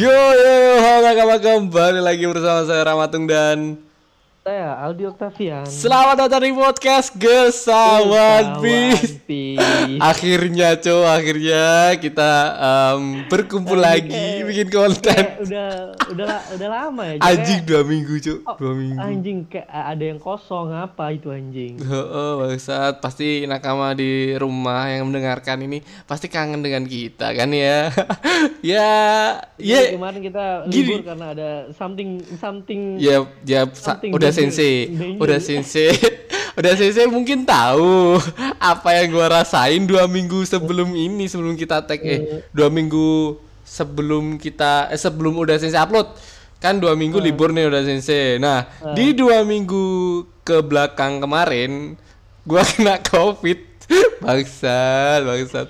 Yo yo, halo kembali lagi bersama saya Ramatung dan Saya Aldi Octavian. selamat datang di podcast Gesawan Bis. Akhirnya cow, akhirnya kita em, berkumpul lagi kayak- bikin konten. Udah udah udah lama ya. Anjing Kayak- dua minggu cow, Oh, dua minggu. Anjing kayak ada yang kosong apa itu anjing? Oh, bangsat pasti nakama di rumah yang mendengarkan ini pasti kangen dengan kita kan ya. ya, ya, kemarin kita gini. libur karena ada something something ya, ya sa- Something udah danger- sensei, udah sensei, udah sensei mungkin tahu apa yang gua rasain dua minggu sebelum ini sebelum kita tag eh dua minggu sebelum kita eh sebelum udah sensei upload. Kan dua minggu libur nih udah sensei. Nah di dua minggu ke belakang kemarin gua kena covid. Bangsat bangsat.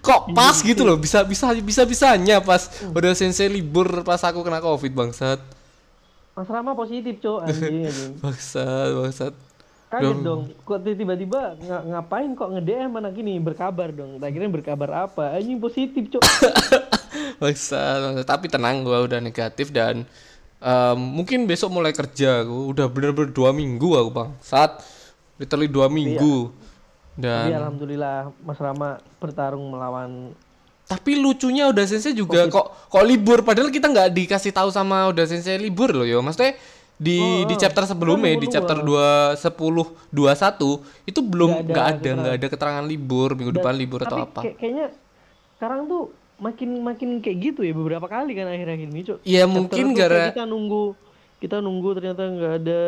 Kok pas gitu loh bisa bisa bisa bisanya pas udah sensei libur pas aku kena covid bangsat Mas Rama positif, Cok. Anjing anjing. bangsat bangsat Kaget dong. Kok tiba-tiba nga- ngapain kok nge-DM anak ini berkabar dong. Tak kira berkabar apa? Anjing positif, Cok. bangsat bangsat. tapi tenang gua udah negatif dan em, mungkin besok mulai kerja aku udah bener-bener dua minggu aku bangsat literally dua minggu Tapi dan alhamdulillah Mas Rama bertarung melawan tapi lucunya udah sensei juga kok kok libur? Padahal kita nggak dikasih tahu sama udah sensei libur loh yo. Maksudnya di di chapter sebelumnya di chapter 2 10 21 itu belum Nggak ada nggak ada ada keterangan libur minggu depan libur atau Tapi apa. kayak- kayaknya sekarang tuh makin makin kayak gitu ya beberapa kali kan akhir-akhir ini, Cok. Chapter mungkin gara- kita nunggu kita nunggu ternyata nggak ada.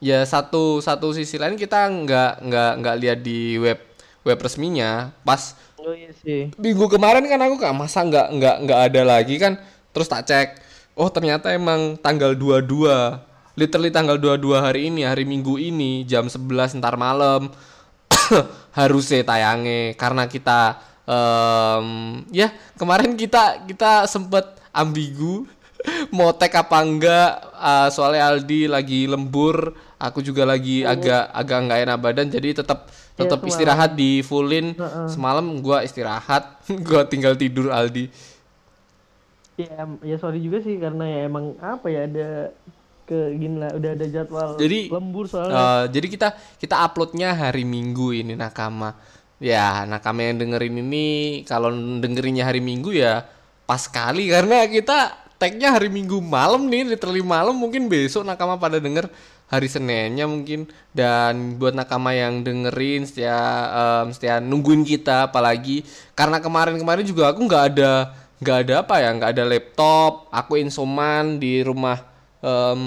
Ya satu satu sisi lain kita nggak nggak nggak lihat di web web resminya pas Oh iya sih. minggu kemarin kan aku nggak masa nggak nggak nggak ada lagi kan terus tak cek oh ternyata emang tanggal 22 literally tanggal 22 hari ini hari minggu ini jam 11 ntar malam harusnya tayangnya karena kita em, ya kemarin kita kita sempet ambigu mau tag apa enggak? Eh, soalnya Aldi lagi lembur aku juga lagi agak agak nggak enak badan jadi tetap tetap semalam. istirahat di fullin. Semalam gua istirahat gua tinggal tidur Aldi. Ya, ya sorry juga sih karena ya emang apa ya ada ke gini lah udah ada jadwal Jadi, lembur soalnya. Eh, jadi kita kita uploadnya hari Minggu ini nakama. Ya nakama yang dengerin ini kalau dengerinnya hari Minggu ya pas kali karena kita tagnya hari Minggu malam nih literally malam. Mungkin besok nakama pada denger hari Seninnya mungkin. Dan buat nakama yang dengerin setia em, setia nungguin kita apalagi. Karena kemarin-kemarin juga aku nggak ada nggak ada apa ya nggak ada laptop. Aku insoman di rumah em,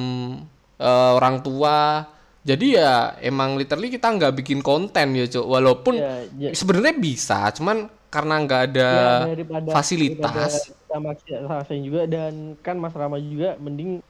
eh, orang tua. Jadi ya emang literally kita nggak bikin konten ya cok walaupun Ya, ya. sebenarnya bisa cuman karena nggak ada Ya, daripada- fasilitas daripada maksain juga dan kan Mas Rama juga mending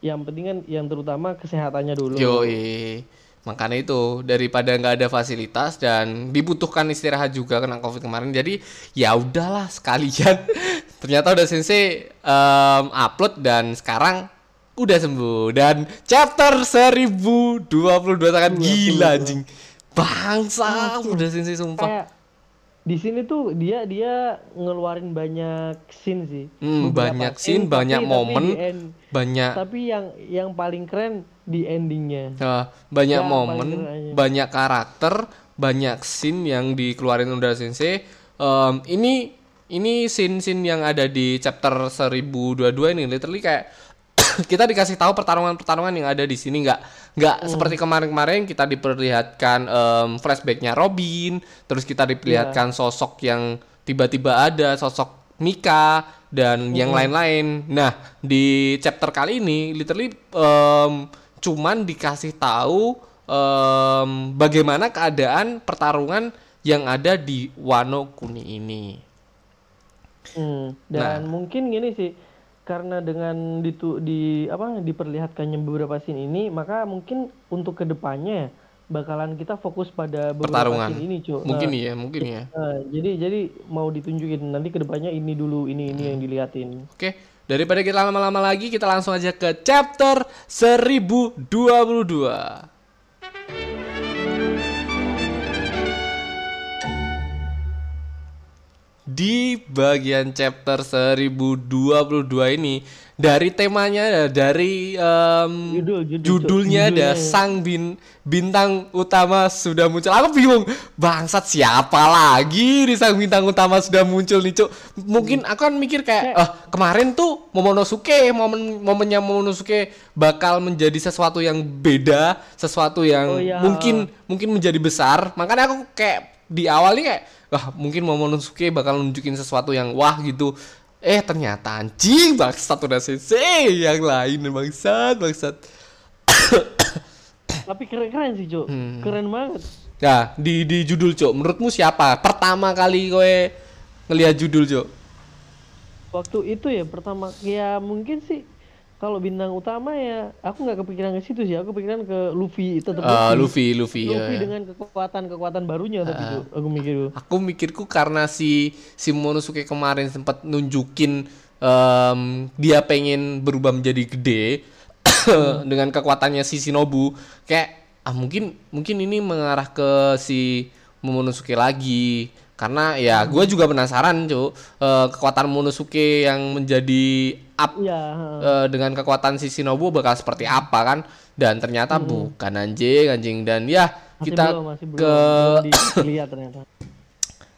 yang penting kan yang terutama kesehatannya dulu. Yoi. Makanya itu daripada nggak ada fasilitas dan dibutuhkan istirahat juga kena covid kemarin. Jadi ya udahlah sekalian. Ternyata udah sensei em, upload dan sekarang udah sembuh dan chapter 1022 sangat gila anjing. Bangsa udah sensei sumpah. Kayak di sini tuh dia dia ngeluarin banyak scene sih. Hmm, banyak scene, tapi- banyak tapi momen, end- Banyak tapi yang yang paling keren di endingnya. Nah, banyak Ya, momen, banyak karakter, banyak scene yang dikeluarin Uda Sensei. Em, ini ini scene-scene yang ada di chapter 1022 ini literally kayak kita dikasih tahu pertarungan-pertarungan yang ada di sini nggak nggak Hmm. seperti kemarin-kemarin kita diperlihatkan em, flashbacknya Robin, terus kita diperlihatkan Iya. sosok yang tiba-tiba ada sosok Mika dan yang Hmm. lain-lain. Nah, di chapter kali ini literally em, cuman dikasih tahu em, bagaimana keadaan pertarungan yang ada di Wano Kuni ini. Hmm, Nah. dan mungkin gini sih karena dengan ditu di apa diperlihatkannya beberapa scene ini maka mungkin untuk ke depannya bakalan kita fokus pada beberapa Pertarungan. scene ini cuy Mungkin ya, mungkin ya. jadi jadi mau ditunjukin nanti ke depannya ini dulu ini ini yang diliatin Oke, daripada kita lama-lama lagi, kita langsung aja ke chapter 1022. Di bagian chapter 1022 ini dari temanya dari um, Judul, judul, judulnya ada judulnya. sang bin, bintang utama sudah muncul. Aku bingung, bangsat siapa lagi di sang bintang utama sudah muncul nih, Cuk. Mungkin aku kan mikir kayak, eh kemarin tuh Momonosuke, momen momennya Momonosuke bakal menjadi sesuatu yang beda, sesuatu yang Oh, iya. mungkin mungkin menjadi besar. Makanya aku kayak di awal nih kayak, wah mungkin Momonosuke bakal nunjukin sesuatu yang wah gitu. Eh ternyata anjing bangsat udah sensei yang lain bangsat bangsat. Tapi keren-keren sih, Cuk. Hmm. Keren banget. Nah, di di judul, Cok. Menurutmu siapa? Pertama kali kowe ngelihat judul, Cok. Waktu itu ya pertama ya mungkin sih kalau bintang utama ya aku nggak kepikiran ke situ sih. Aku kepikiran ke Luffy tetap Eh, Luffy, Luffy, ya. Luffy dengan kekuatan-kekuatan barunya tapi tuh aku mikir tuh. Aku mikirku karena si si Monosuke kemarin sempat nunjukin em, dia pengen berubah menjadi gede dengan kekuatannya si Shinobu kayak ah mungkin mungkin ini mengarah ke si Momonosuke lagi karena ya gue juga penasaran cuk Eh, kekuatan Momonosuke yang menjadi up Iya, eh, dengan kekuatan si Shinobu bakal seperti apa kan dan ternyata bukan anjing anjing dan ya masih kita belum, masih belum, ke belum dilihat ternyata.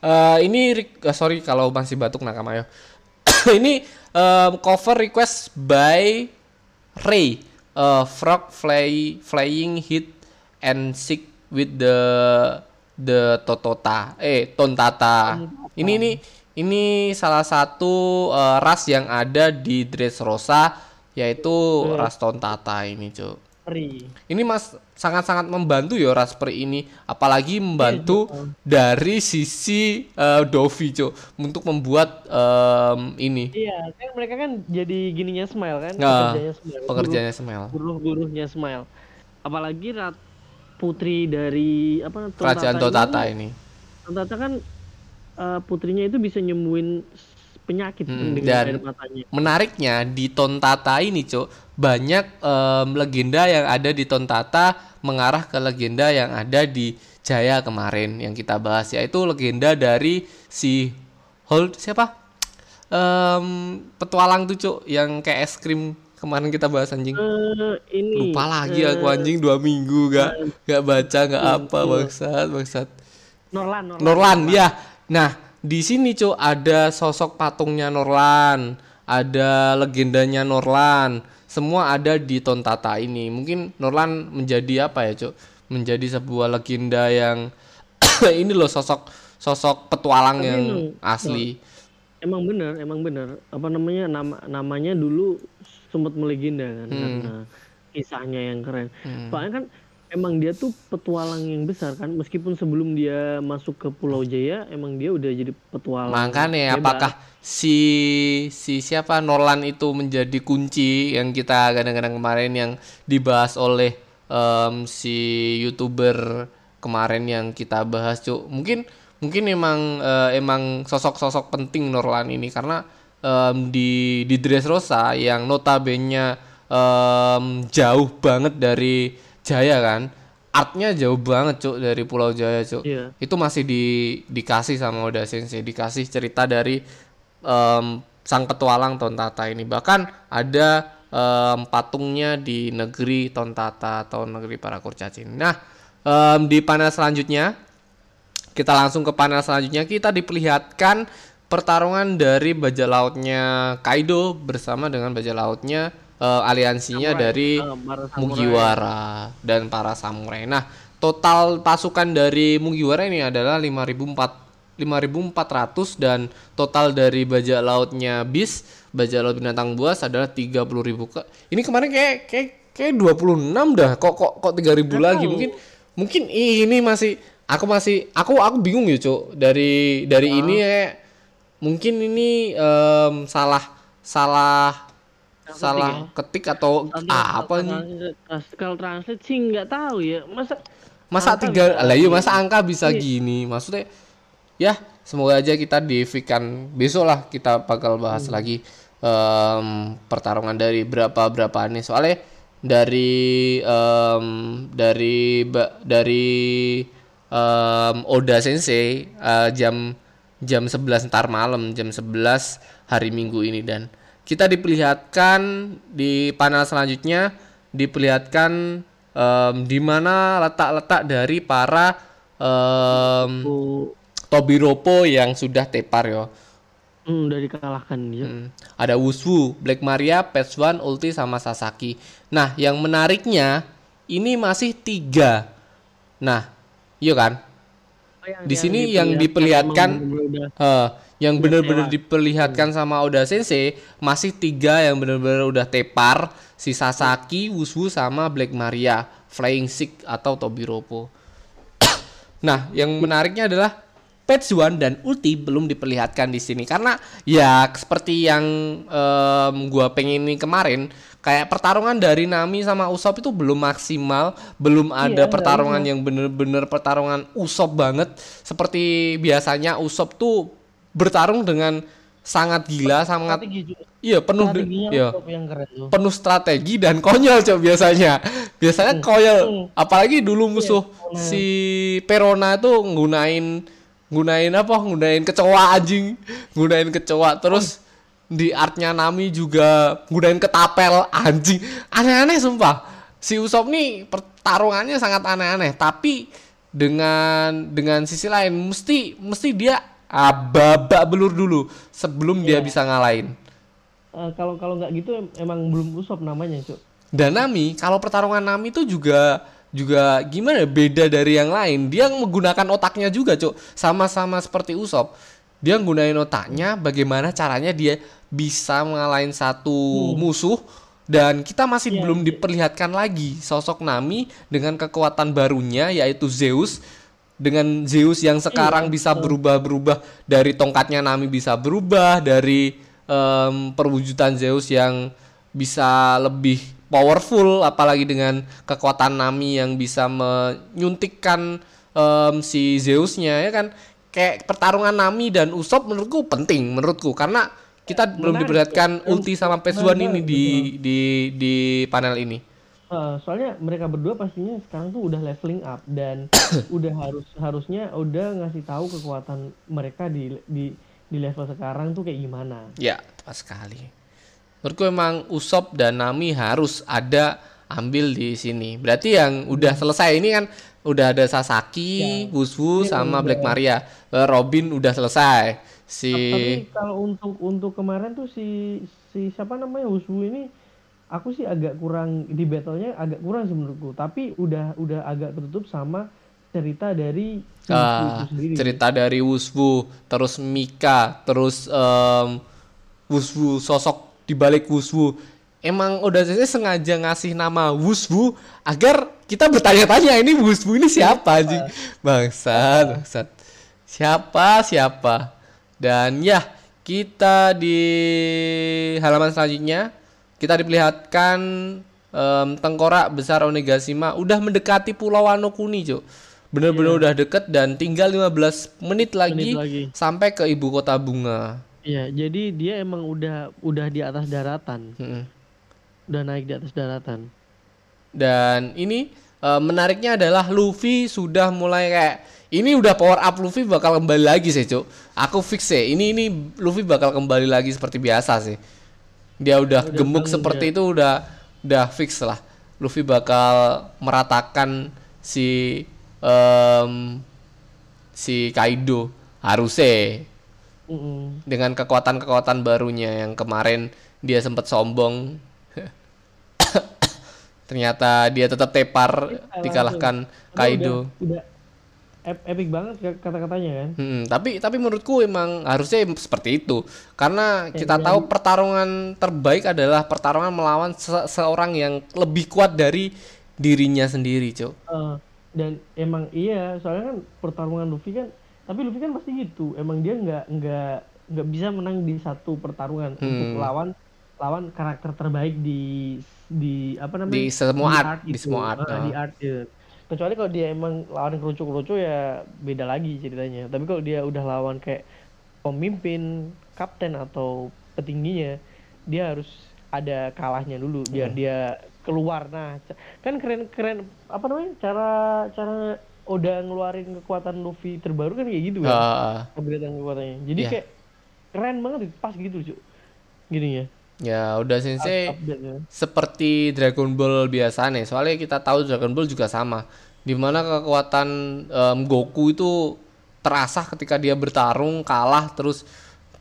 Eh, ini eh, sorry kalau masih batuk nakama ya. ini em, cover request by Ray. Eh, frog fly flying hit and sick with the the totota eh tontata. Ini ini ini salah satu eh, ras yang ada di Dressrosa yaitu ras tontata ini, Cuk. Ri. Ini Mas sangat-sangat membantu ya Raspberry ini, apalagi membantu dari sisi eh, Dovi, Cuk, untuk membuat em, ini Iya, kan mereka kan jadi gininya Smile kan, Nah, pekerjanya Smile. pekerjaannya Smell. Buruh-buruhnya Smile. Apalagi rat putri dari apa Kerajaan Totata ini. Totata kan eh, putrinya itu bisa nyembuhin penyakit Hmm, dengan dan- air matanya. Menariknya di Tontata ini, Cuk, banyak em, legenda yang ada di Tontata mengarah ke legenda yang ada di Jaya kemarin yang kita bahas yaitu legenda dari si Hold siapa? Em, petualang tuh, Cuk, yang kayak es krim kemarin kita bahas anjing. Eh, ini lupa lagi eh, aku anjing dua minggu gak gak baca gak apa bangsat bangsat Norlan, Norlan. Norlan ya nah di sini cuk ada sosok patungnya Norlan ada legendanya Norlan semua ada di Tontata ini mungkin Norlan menjadi apa ya cuk menjadi sebuah legenda yang ini loh sosok sosok petualang Tapi yang itu, asli Emang bener, emang bener. Apa namanya nama namanya dulu sempat melegenda kan Hmm. karena kisahnya yang keren. Soalnya kan emang dia tuh petualang yang besar kan meskipun sebelum dia masuk ke Pulau Jaya emang dia udah jadi petualang. Makanya hebat. apakah si si siapa Nolan itu menjadi kunci yang kita kadang-kadang kemarin yang dibahas oleh em, si youtuber kemarin yang kita bahas cuk mungkin mungkin emang eh, emang sosok-sosok penting Norlan ini karena em, di di Dressrosa yang notabene em, jauh banget dari Jaya kan? Artnya jauh banget cuk dari Pulau Jaya cuk. Iya. itu masih di dikasih sama Oda Sensei dikasih cerita dari em, sang petualang Tontata ini. Bahkan ada em, patungnya di negeri Tontata atau negeri para kurcacing nah em, di panel selanjutnya kita langsung ke panel selanjutnya. Kita diperlihatkan pertarungan dari bajak lautnya Kaido bersama dengan bajak lautnya eh, aliansinya dari Ah, para samurai. Mugiwara dan para samurai. Nah, total pasukan dari Mugiwara ini adalah 54 5400 dan total dari bajak lautnya Bis, bajak laut binatang buas adalah 30.000. Ke- Ini kemarin kayak kayak kayak 26 dah. Kok kok kok 3000 lagi? tahu. Mungkin mungkin ini masih aku masih aku aku bingung ya, Cuk. Dari dari ini ya mungkin ini em, salah salah salah ketik atau apa nih? Kalau translate sih nggak tahu ya. Masa Masa tiga lah iya masa angka bisa Iya. gini? Maksudnya ya semoga aja kita di kan besok lah kita bakal bahas lagi em, pertarungan dari berapa berapa nih soalnya dari em, dari dari em, Oda Sensei eh, jam jam 11 ntar malam jam 11 hari Minggu ini dan kita diperlihatkan di panel selanjutnya diperlihatkan em, di mana letak-letak dari para em, Oh, Tobi Ropo yang sudah tepar yo. hmm, udah dikalahkan dia. Hmm. Ada Wushu, Black Maria, Patch One, Ulti sama Sasaki. Nah, yang menariknya ini masih tiga. Nah, iya kan? Oh, yang- Di yang sini yang diperlihatkan emang bener-bener udah- eh, yang benar-benar diperlihatkan sama Oda Sensei masih tiga yang benar-benar udah tepar si Sasaki, Wushu sama Black Maria, Flying Sick atau Tobiropo. nah, yang menariknya adalah Petsuan dan Ulti belum diperlihatkan di sini. Karena ya seperti yang em, gua pengen ini kemarin kayak pertarungan dari Nami sama Usop itu belum maksimal, belum ada nggak pertarungan yang bener-bener pertarungan Usop banget. Seperti biasanya Usop tuh bertarung dengan sangat gila, sangat strategi iya penuh iya. Penuh strategi dan konyol cok biasanya. Biasanya konyol. Hmm. apalagi dulu musuh Perona. si Perona itu nggunain nggunain apa? Nggunain kecoa anjing. Nggunain kecoa. Terus di artnya Nami juga nggunain ketapel anjing aneh-aneh sumpah si Usop nih pertarungannya sangat aneh-aneh tapi dengan dengan sisi lain mesti mesti dia ah, babak belur dulu sebelum dia bisa ngalahin Eh, kalau kalau nggak gitu em- emang belum Usop namanya, Cuk. Dan Nami, kalau pertarungan Nami itu juga juga gimana ya, beda dari yang lain. Dia menggunakan otaknya juga, Cuk. Sama-sama seperti Usop. Dia menggunakan otaknya bagaimana caranya dia bisa mengalahin satu musuh dan kita masih belum diperlihatkan lagi sosok Nami dengan kekuatan barunya yaitu Zeus. Dengan Zeus yang sekarang bisa berubah-berubah dari tongkatnya Nami bisa berubah dari em, perwujudan Zeus yang bisa lebih powerful apalagi dengan kekuatan Nami yang bisa menyuntikkan em, si Zeusnya ya kan kayak pertarungan Nami dan Usop menurutku penting menurutku karena kita belum menarik, diperlihatkan ya. ulti sama Pesuan ini di di di panel ini. Eh, soalnya mereka berdua pastinya sekarang tuh udah leveling up dan udah harus harusnya udah ngasih tahu kekuatan mereka di di di level sekarang tuh kayak gimana. Ya, tepat sekali. Menurutku emang Usop dan Nami harus ada ambil di sini. Berarti yang udah selesai ini kan udah ada Sasaki, Wushu sama Black Maria. Eh, Robin udah selesai. Si Tapi kalau untuk untuk kemarin tuh si si siapa namanya Wushu ini aku sih agak kurang di battlenya agak kurang sih menurutku. Tapi udah udah agak tertutup sama cerita dari si ah, sendiri. cerita dari Wushu, terus Mika, terus em Wushu sosok di balik Wushu. Emang udah saya sengaja ngasih nama Wushu agar kita bertanya-tanya ini Wushu ini siapa anjing? Bangsat, bangsat. Siapa siapa? Dan ya, kita di halaman selanjutnya kita diperlihatkan em, tengkorak besar Onigashima udah mendekati Pulau Wano Kuni, Cuk. Bener-bener udah deket dan tinggal 15 menit lagi, lagi. sampai ke ibu kota bunga. Iya, jadi dia emang udah udah di atas daratan, Mm-mm. Udah naik di atas daratan. Dan ini eh, menariknya adalah Luffy sudah mulai kayak ini udah power up Luffy bakal kembali lagi sih, Cuk. Aku fix sih. Ini ini Luffy bakal kembali lagi seperti biasa sih. Dia udah, gemuk bangun seperti itu udah udah fix lah. Luffy bakal meratakan si em, si Kaido harusnya Mm-mm. dengan kekuatan-kekuatan barunya yang kemarin dia sempat sombong ternyata dia tetap tepar dikalahkan Kaido Udah, udah ep- epic banget ka- kata-katanya kan. Hmm, tapi tapi menurutku emang harusnya seperti itu karena kita tahu pertarungan terbaik adalah pertarungan melawan se- seorang yang lebih kuat dari dirinya sendiri cok Eh, dan emang iya, soalnya kan pertarungan Luffy kan, tapi Luffy kan pasti gitu. Emang dia nggak nggak nggak bisa menang di satu pertarungan Hmm. untuk lawan lawan karakter terbaik di di apa namanya Di semua art, di itu. semua art, Ah, ah. di art ya. kecuali kalau dia emang lawan kerucu-kerucu ya beda lagi ceritanya tapi kalau dia udah lawan kayak pemimpin kapten atau petingginya dia harus ada kalahnya dulu biar Hmm. dia keluar nah kan keren keren apa namanya cara cara udah ngeluarin kekuatan Luffy terbaru kan kayak gitu kan Ah, upgradean kekuatannya jadi Iya. kayak keren banget pas gitu cuy gini ya ya udah sensei update-nya. seperti Dragon Ball biasa nih. Soalnya kita tahu Dragon Ball juga sama. Di mana kekuatan em, Goku itu terasa ketika dia bertarung kalah terus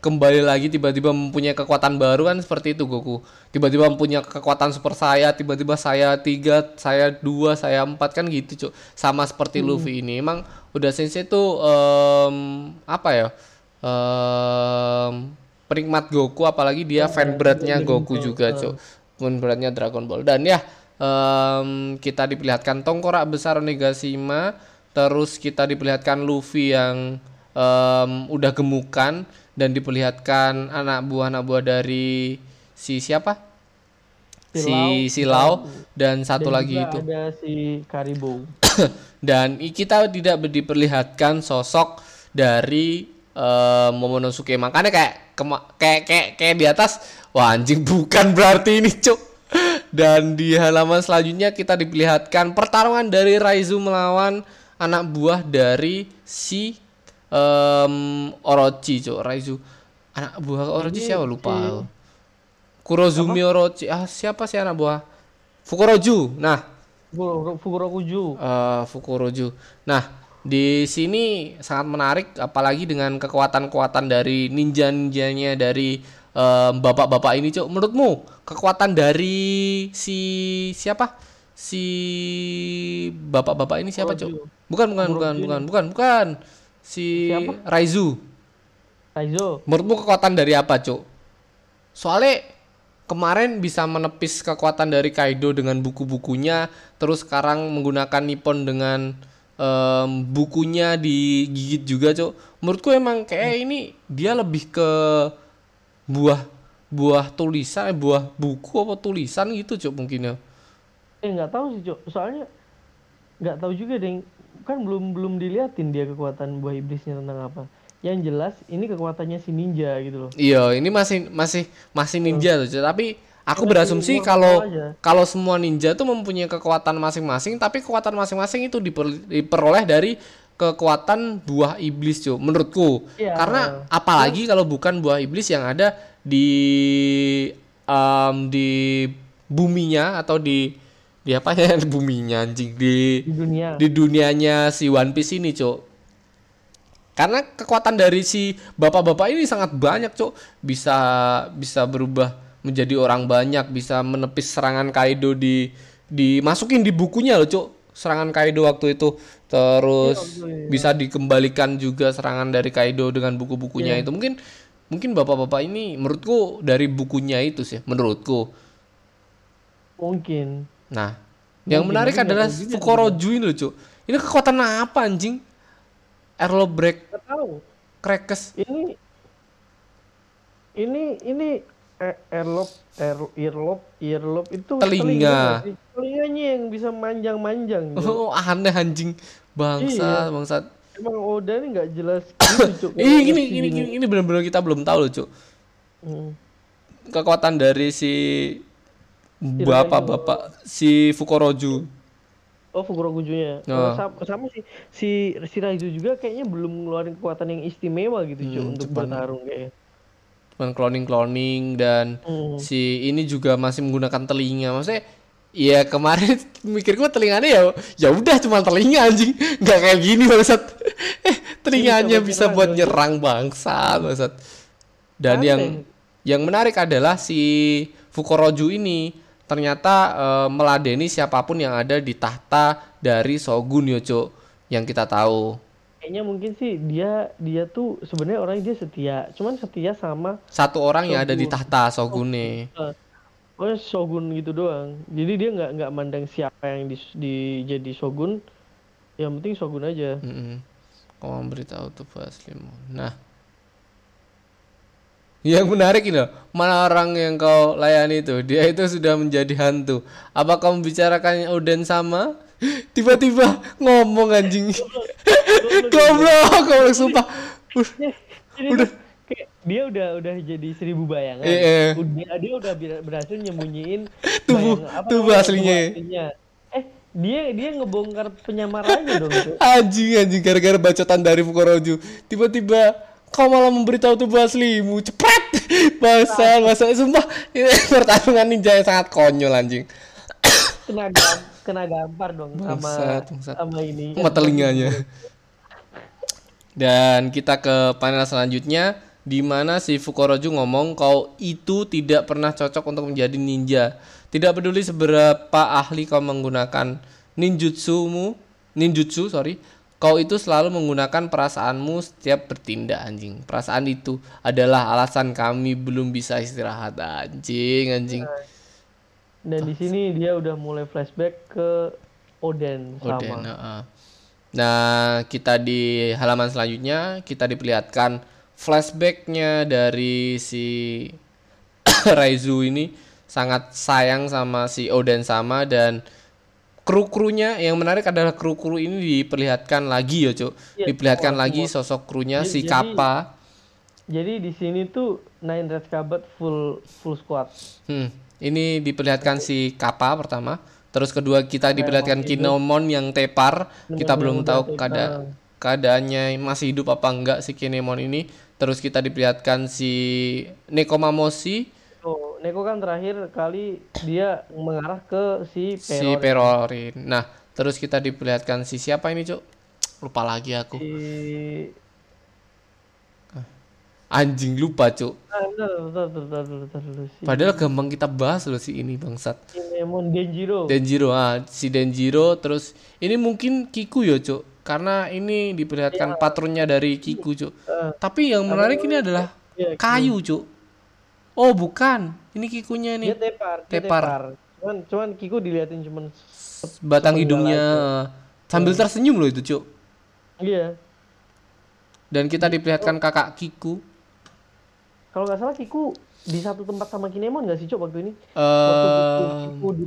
kembali lagi tiba-tiba mempunyai kekuatan baru kan seperti itu Goku. Tiba-tiba mempunyai kekuatan super saya, tiba-tiba saya tiga, saya dua, saya empat kan gitu cuk. Sama seperti Luffy ini. Emang udah sensei tuh em, apa ya? Em, penikmat Goku apalagi dia fan beratnya Goku juga cuk. Fan beratnya Dragon Ball. Dan ya em, kita diperlihatkan tongkorak besar Onigashima terus kita diperlihatkan Luffy yang em, udah gemukan dan diperlihatkan anak buah anak buah dari si siapa? Si Silau dan satu Dan lagi itu. ada si Karibo dan kita tidak diperlihatkan sosok dari eh, Momonosuke makanya kayak kayak kayak kayak di atas wah anjing bukan berarti ini cuk. Dan di halaman selanjutnya kita diperlihatkan pertarungan dari Raizu melawan anak buah dari si em, Orochi cuk. Raizu anak buah Orochi siapa? Lupa aku. Kurozumi Orochi. Ah siapa sih anak buah? Fukuroju nah. Fukuro- Fukurokuju eh Fukuroju. Nah, di sini sangat menarik apalagi dengan kekuatan-kekuatan dari ninja-ninjanya dari em, bapak-bapak ini, Cuk. Menurutmu kekuatan dari si siapa? Si bapak-bapak ini siapa, Cuk? Bukan, bukan, bukan, bukan, bukan, bukan. Si Raizu. Raizo Menurutmu kekuatan dari apa, Cuk? Soalnya kemarin bisa menepis kekuatan dari Kaido dengan buku-bukunya, terus sekarang menggunakan Nippon dengan em, bukunya digigit juga, Cuk. Menurutku emang kayak ini dia lebih ke buah buah tulisan, eh, buah buku apa tulisan gitu, Cuk, mungkin ya. eh nggak tahu sih cok soalnya nggak tahu juga deh kan belum belum diliatin dia kekuatan buah iblisnya tentang apa yang jelas ini kekuatannya si ninja gitu loh Iya, ini masih masih masih ninja tuh, Cuk. tapi aku Masih berasumsi normal kalau aja. kalau semua ninja tuh mempunyai kekuatan masing-masing, tapi kekuatan masing-masing itu diper- diperoleh dari kekuatan buah iblis, Cuk. Menurutku. Iya. Karena apalagi kalau bukan buah iblis yang ada di em, di buminya atau di di apa ya di buminya anjing di di dunia di dunianya si One Piece ini, Cuk. Karena kekuatan dari si bapak-bapak ini sangat banyak, Cuk. Bisa bisa berubah menjadi orang banyak, bisa menepis serangan Kaido di dimasukin di bukunya loh, Cuk. Serangan Kaido waktu itu. Terus Iya, bisa dikembalikan juga serangan dari Kaido dengan buku-bukunya itu. Mungkin mungkin bapak-bapak ini menurutku dari bukunya itu sih, menurutku. mungkin Nah, yang Mungkin, menarik nggak adalah Fukoroju ini loh, Cuk. Ini kekuatan apa anjing? Airlock break tahu crackers. ini ini ini eh, airlock air earlobe earlobe itu Telinga. sih? telinganya yang bisa manjang-manjang. Oh, aneh anjing. Bangsa, bangsat. emang Oda ini nggak jelas gitu cuk Ih, gini gini gini ini benar-benar kita belum tahu loh, Cuk. Hmm. Kekuatan dari si bapak-bapak si Fukoroju. Oh Fukurokujunya. Oh. Oh, sama, sama sih si si Raizu juga kayaknya belum ngeluarin kekuatan yang istimewa gitu cuy Hmm, untuk bertarung kayaknya. Cuman cloning-cloning dan Hmm. si ini juga masih menggunakan telinga. Maksudnya ya kemarin mikirku telinganya ya ya udah cuma telinga anjing nggak kayak gini bangsat eh telinganya bisa nyerang, buat nyerang bangsa bangsat dan Aneh. yang yang menarik adalah si Fukoroju ini ternyata eh, meladeni siapa pun yang ada di tahta dari Shogun yo Cuk, yang kita tahu Kayaknya mungkin sih dia dia tuh sebenarnya orangnya dia setia, cuman setia sama satu orang yang ada di tahta Shogun nih eh, oh shogun gitu doang. Jadi dia nggak nggak mandang siapa yang di, di jadi shogun. Yang penting shogun aja. Mm-mm. Kau memberitahu tuh Baslim. Nah, yang menarik ini loh, mana orang yang kau layani itu, dia itu sudah menjadi hantu. Apa kau membicarakan Oden sama? Tiba-tiba ngomong anjing. goblok, goblok sumpah. Udah. dia udah udah jadi seribu bayangan. Eh. Udah dia udah ber- berhasil nyembunyiin Tubuh- apa tubuh aslinya. aslinya. Eh dia dia ngebongkar penyamarannya dong Cuk. Anjing anjing gara-gara bacotan dari Fukoroju. Tiba-tiba kau malah memberitahu tuh Baslimu. Cepet. Bahasa bahasa sumpah ini pertarungan ninja yang sangat konyol anjing. kena gam- kena gampar dong sama Bangsat, bangsat. sama ini Sama telinganya. Dan kita ke panel selanjutnya di mana si Fukoroju ngomong kau itu tidak pernah cocok untuk menjadi ninja. Tidak peduli seberapa ahli kau menggunakan ninjutsumu, ninjutsu, sorry. Kau itu selalu menggunakan perasaanmu setiap bertindak anjing. Perasaan itu adalah alasan kami belum bisa istirahat anjing, anjing. Dan di sini dia udah mulai flashback ke Oden sama Oden, heeh. Nah, kita di halaman selanjutnya kita diperlihatkan flashbacknya dari si Raizu ini sangat sayang sama si Oden sama dan kru-krunya yang menarik adalah kru-kru ini diperlihatkan lagi ya, Cuk. Iya, diperlihatkan semua, lagi sosok krunya Jadi- si jadi- Kappa. jadi di sini tuh Nine Red Cabat full full squad Hmm, ini diperlihatkan si Kappa pertama, terus kedua kita diperlihatkan Kinemon yang tepar. Kita belum tahu keada keadaannya masih hidup apa enggak si Kinemon ini. Terus kita diperlihatkan si Nekomamoshi, Oh, Neko kan terakhir kali dia mengarah ke si si Peron. Perorin. Nah, terus kita diperlihatkan si siapa ini, Cuk? Lupa lagi aku. Si Anjing lupa, Cuk. Ah, Padahal gampang kita bahas loh si ini bangsat. Denjiro. Denjiro ah si Denjiro terus ini mungkin Kiku ya cuk. Karena ini diperlihatkan patronnya dari Kiku cuk. Eh, tapi yang menarik ini adalah iya, kayu cuk. Oh bukan. Ini Kikunya dia nih tepar, dia Tepar. tepar. Cuman cuman Kiku diliatin cuman batang hidungnya. sambil tersenyum loh itu cuk. Iya. dan kita diperlihatkan kakak Kiku Kalau nggak salah Kiku di satu tempat sama Kinemon nggak sih Cok waktu ini? Waktu eh Kiku, di,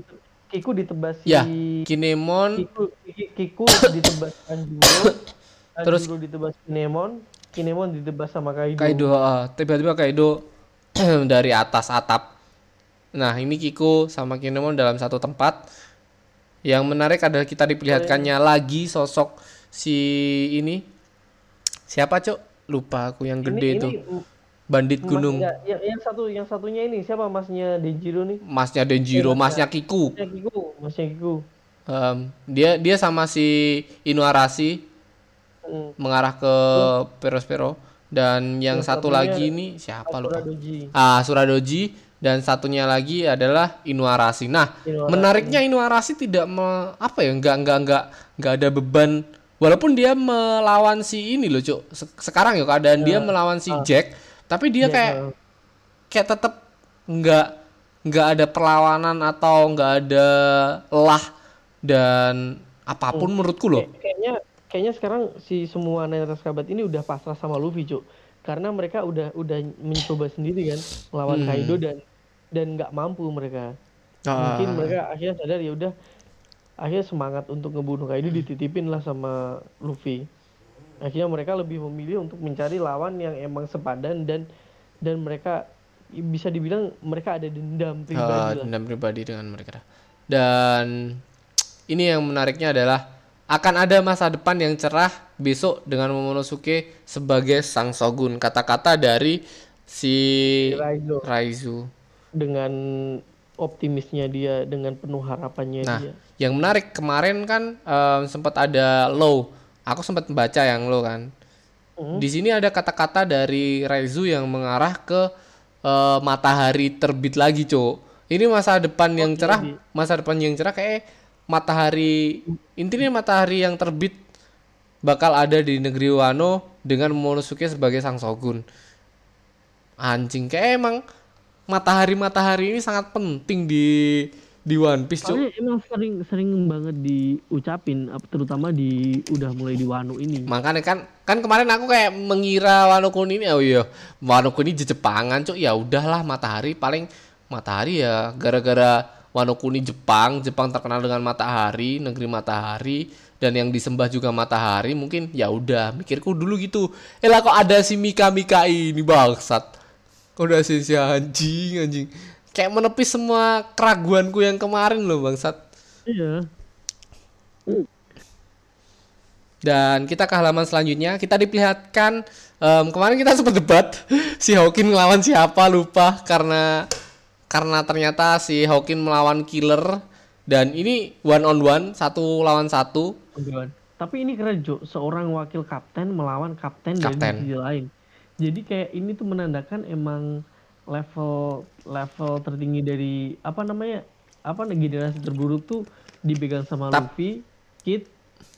Kiku ditebas si ya Kinemon Kiku, Ki- Kiku ditebas Anjuro, Terus- Anjuro ditebas Kinemon, Kinemon ditebas sama Kaido. Kaido ah, tiba-tiba Kaido dari atas atap. Nah, ini Kiko sama Kinemon dalam satu tempat. Yang menarik adalah kita diperlihatkannya lagi sosok si ini. Siapa, Cuk? Lupa aku yang Ini- gede ini tuh. m- Bandit mas- gunung. ya, yang, yang satu yang satunya ini siapa masnya Denjiro nih? Masnya Denjiro, masnya Kiku. Masnya Kiku, masnya Kiku. Em, dia dia sama si Inuarashi Hmm. mengarah ke Perospero dan yang Yang satu lagi ini siapa lupa. Doji. Ah, Suradoji dan satunya lagi adalah Inuarashi. Nah, Inuarashi. menariknya Inuarashi tidak me, apa ya, enggak enggak enggak enggak ada beban walaupun dia melawan si ini loh, Cuk. Se- Sekarang ya keadaan dia melawan si Jack, tapi dia Jack, kayak kayak tetap enggak enggak ada perlawanan atau enggak ada lah dan apa pun menurutku loh. Kayak- kayaknya kayaknya sekarang si semua Nine Red Cabat ini udah pasrah sama Luffy, Cuk. Karena mereka udah udah mencoba sendiri kan melawan Hmm. Kaido dan dan nggak mampu mereka. Ah. Mungkin mereka akhirnya sadar ya udah akhirnya semangat untuk ngebunuh Kaido dititipin lah sama Luffy. Akhirnya mereka lebih memilih untuk mencari lawan yang emang sepadan dan dan mereka bisa dibilang mereka ada dendam Ah, pribadi lah. dendam pribadi dengan mereka. Dan ini yang menariknya adalah akan ada masa depan yang cerah besok dengan Momonosuke sebagai sang shogun. Kata-kata dari si Raizo Raizu. dengan optimisnya dia dengan penuh harapannya Nah, dia. yang menarik kemarin kan em, sempat ada low. Aku sempat membaca yang low kan. Hmm. Di sini ada kata-kata dari Raizu yang mengarah ke eh, matahari terbit lagi, Cok. Ini masa depan yang cerah, masa depan yang cerah kayak matahari intinya matahari yang terbit bakal ada di negeri Wano dengan Momonosuke sebagai sang shogun. Anjing kayak emang matahari-matahari ini sangat penting di di One Piece, Cok. Soalnya emang sering sering banget diucapin ap- terutama di udah mulai di Wano ini. Makanya kan kan kemarin aku kayak mengira Wano Kuni ini oh iya Wano Kuni Jepangan cuk ya udahlah matahari paling matahari ya gara-gara Wano Kuni Jepang Jepang terkenal dengan matahari negeri matahari dan yang disembah juga matahari mungkin ya udah mikirku dulu gitu eh lah kok ada si Mika Mika ini bangsat kok ada si, si anjing anjing kayak menepis semua keraguanku yang kemarin loh bangsat Iya. Dan kita ke halaman selanjutnya, kita diperlihatkan em, kemarin kita sempat debat si Hawkin ngelawan siapa lupa karena karena ternyata si Hawkin melawan Killer dan ini one on one satu lawan satu. Tapi ini keren Jo, seorang wakil kapten melawan kapten, dari Kapten. divisi lain. Jadi kayak ini tuh menandakan emang level level tertinggi dari apa namanya apa generasi terburuk tuh dipegang sama Tap. Luffy, Kid,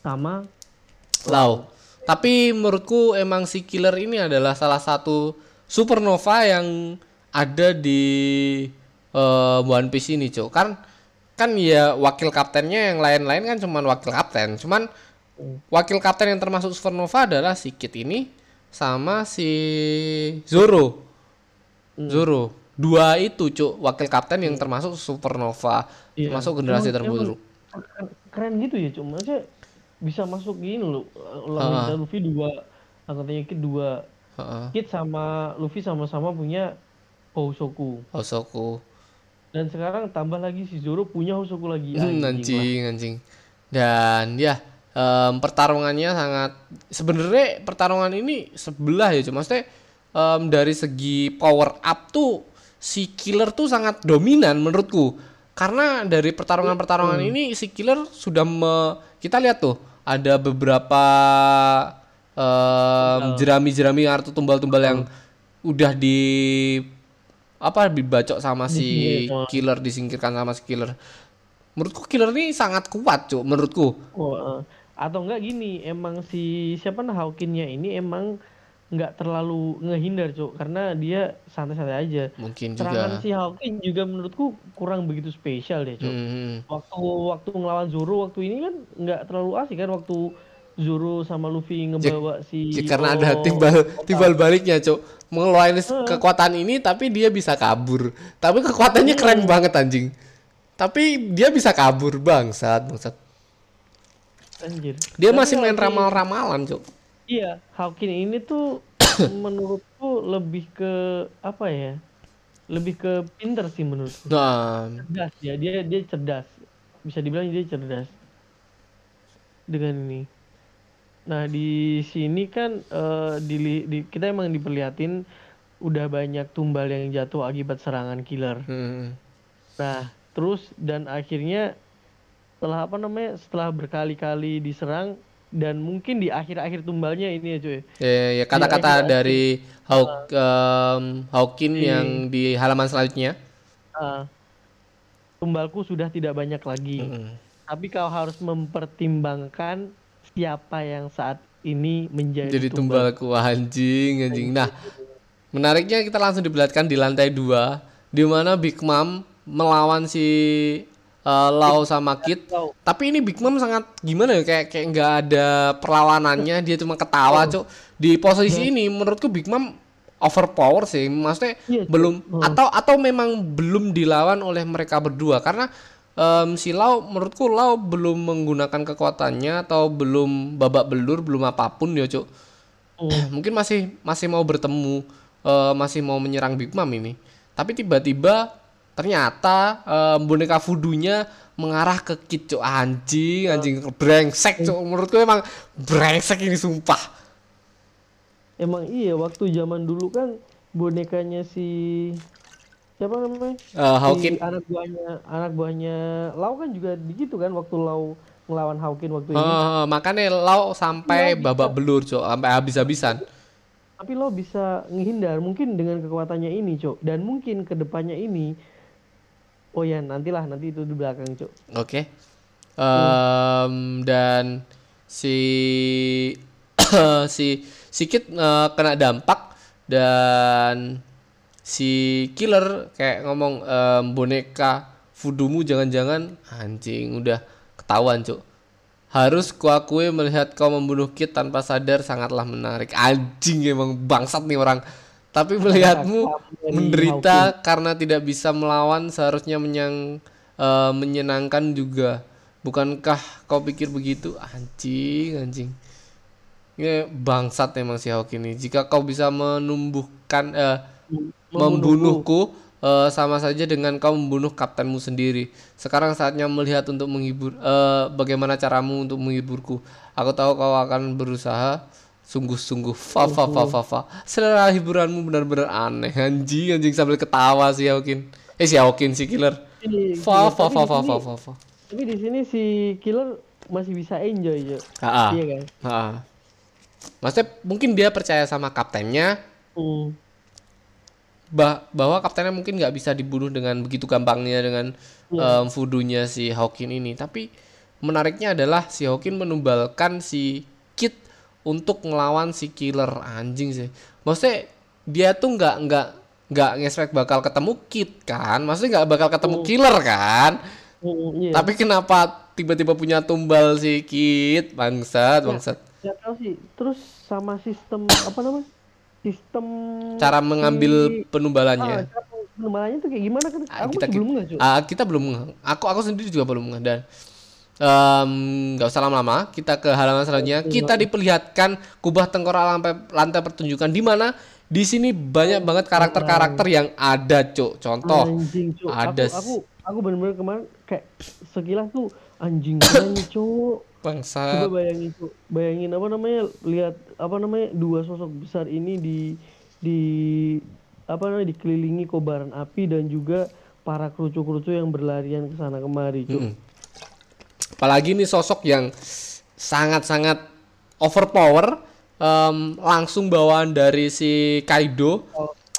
sama Lau. Tapi menurutku emang si Killer ini adalah salah satu supernova yang ada di eh, One Piece ini, Cok. Kan kan ya wakil kaptennya yang lain-lain kan cuman wakil kapten. Cuman wakil kapten yang termasuk supernova adalah si Kid ini sama si Zoro. Zoro. Dua itu, Cuk, wakil kapten yang termasuk supernova, Iya. termasuk generasi Emang- terburuk. keren- keren gitu ya cuma saya bisa masuk gini loh lawan kita Luffy dua angkatannya Kid dua Heeh. Kid sama Luffy sama-sama punya Hosoku Hosoku. dan sekarang tambah lagi si Zoro punya Hosoku lagi Hmm, Anjing lah. anjing, anjing. Dan ya em, pertarungannya sangat sebenarnya pertarungan ini sebelah ya cuma maksudnya em, dari segi power up tuh si killer tuh sangat dominan menurutku. Karena dari pertarungan-pertarungan ini si killer sudah me- kita lihat tuh ada beberapa em, jerami-jerami atau tumbal-tumbal yang udah di apa dibacok sama si killer disingkirkan sama si killer. Menurutku killer ini sangat kuat, Cuk, menurutku. Oh, eh. atau enggak gini emang si siapa nah Hawkinnya ini emang nggak terlalu ngehindar cuk karena dia santai-santai aja Mungkin serangan juga. si Hawkin juga menurutku kurang begitu spesial deh cuk Hmm, waktu waktu ngelawan Zoro waktu ini kan nggak terlalu asik kan waktu Zoro sama Luffy ngebawa si Ya, karena ada Zoro- timbal timbal baliknya, Cuk. Mengeluarin kekuatan ini tapi dia bisa kabur. Tapi kekuatannya keren banget anjing. Tapi dia bisa kabur, bangsat, bangsat. anjir Dia Tapi masih main ramal-ramalan, Cuk. Iya Hawkin ini tuh menurutku lebih ke apa ya lebih ke pinter sih menurutku. Nah, cerdas ya dia dia cerdas. Bisa dibilang dia cerdas. Dengan ini. Nah di sini kan eh, dili- di, kita emang diperlihatin udah banyak tumbal yang jatuh akibat serangan killer. Hmm. nah terus dan akhirnya setelah apa namanya setelah berkali-kali diserang dan mungkin di akhir-akhir tumbalnya ini ya cuy. Ya, ya kata-kata akhir- dari Hawk em, Hawkin Di- yang di halaman selanjutnya. Ah, tumbalku sudah tidak banyak lagi. Hmm. tapi kau harus mempertimbangkan siapa yang saat ini menjadi Jadi tumbalku anjing anjing. Nah, menariknya kita langsung diperlihatkan di lantai dua di mana Big Mom melawan si eh, Lau sama Kid. Lau. Tapi ini Big Mom sangat gimana ya kayak kayak nggak ada perlawanannya, dia cuma ketawa, Cuk. Di posisi ini menurutku Big Mom overpower sih. Maksudnya Iya, belum atau atau memang belum dilawan oleh mereka berdua karena em, si Lau menurutku Lau belum menggunakan kekuatannya atau belum babak belur belum apa pun ya cuk Hmm. mungkin masih masih mau bertemu eh, masih mau menyerang Big Mom ini tapi tiba-tiba ternyata em, boneka voodoo-nya mengarah ke Kid cuk anjing anjing brengsek cuk menurutku emang brengsek ini sumpah Emang iya waktu zaman dulu kan bonekanya si siapa namanya? Eh, Hawkin Si anak buahnya anak buahnya Lau kan juga begitu kan waktu Lau ngelawan Hawkin waktu ini. Eh, makanya Lau sampai Lau bisa. babak belur cuk sampai habis-habisan Tapi Lau bisa menghindar mungkin dengan kekuatannya ini, Cok. Dan mungkin ke depannya ini Oh ya, nantilah nanti itu di belakang, Cok. Oke. Em, dan si si si Kid eh, kena dampak dan si killer kayak ngomong em, boneka voodoomu jangan-jangan anjing udah ketahuan cuk harus kuakui melihat kau membunuh Kid tanpa sadar sangatlah menarik anjing emang bangsat nih orang tapi melihatmu menderita karena tidak bisa melawan seharusnya menyang eh, menyenangkan juga. Bukankah kau pikir begitu? Anjing anjing. Ini bangsat emang si Hawk ini. Jika kau bisa menumbuhkan eh, membunuhku eh, sama saja dengan kau membunuh kaptenmu sendiri. Sekarang saatnya melihat untuk menghibur eh, bagaimana caramu untuk menghiburku. Aku tahu kau akan berusaha sungguh-sungguh fa fa fa fa fa. Selera hiburanmu benar-benar aneh. Anjing anjing sambil ketawa si Hawkin. Eh si Hawkin si killer. Fa iya, fa fa fa fa fa fa. Tapi di sini si killer masih bisa enjoy, Jo. Ah. Iya kan? Ah. Maksudnya mungkin dia percaya sama kaptennya Hmm. bah bahwa kaptennya mungkin nggak bisa dibunuh dengan begitu gampangnya dengan Iya. em, voodoo-nya si Hawkin ini. Tapi menariknya adalah si Hawkin menumbalkan si Kid untuk ngelawan si killer anjing sih. Maksudnya dia tuh nggak nggak nggak ngespek bakal ketemu Kid kan? Maksudnya nggak bakal ketemu killer kan? Hmm, iya. Tapi kenapa tiba-tiba punya tumbal si Kid? Bangsat, bangsat. Nggak tahu sih. Terus sama sistem apa namanya? Sistem Cara mengambil si- penumbalannya. Ah, cara pengembalannya tuh kayak gimana kan? Ah, Aku kita belum nggak. Ah, kita belum. Aku aku sendiri juga belum nge dan nggak usah lama-lama kita ke halaman selanjutnya. Kita diperlihatkan kubah tengkorak lantai, lantai pertunjukan di mana? Di sini banyak banget karakter-karakter yang ada cuk. Contoh anjing, Cuk. ada Aku aku aku bener-bener kemarin kayak sekilas tuh anjing Cuk. bangsa Coba bayangin tuh, bayangin apa namanya, lihat apa namanya? Dua sosok besar ini di di apa namanya? Dikelilingi kobaran api dan juga para kerucu-kerucu yang berlarian ke sana kemari, Cuk. Mm-mm. Apalagi ini sosok yang sangat-sangat overpower em, langsung bawaan dari si Kaido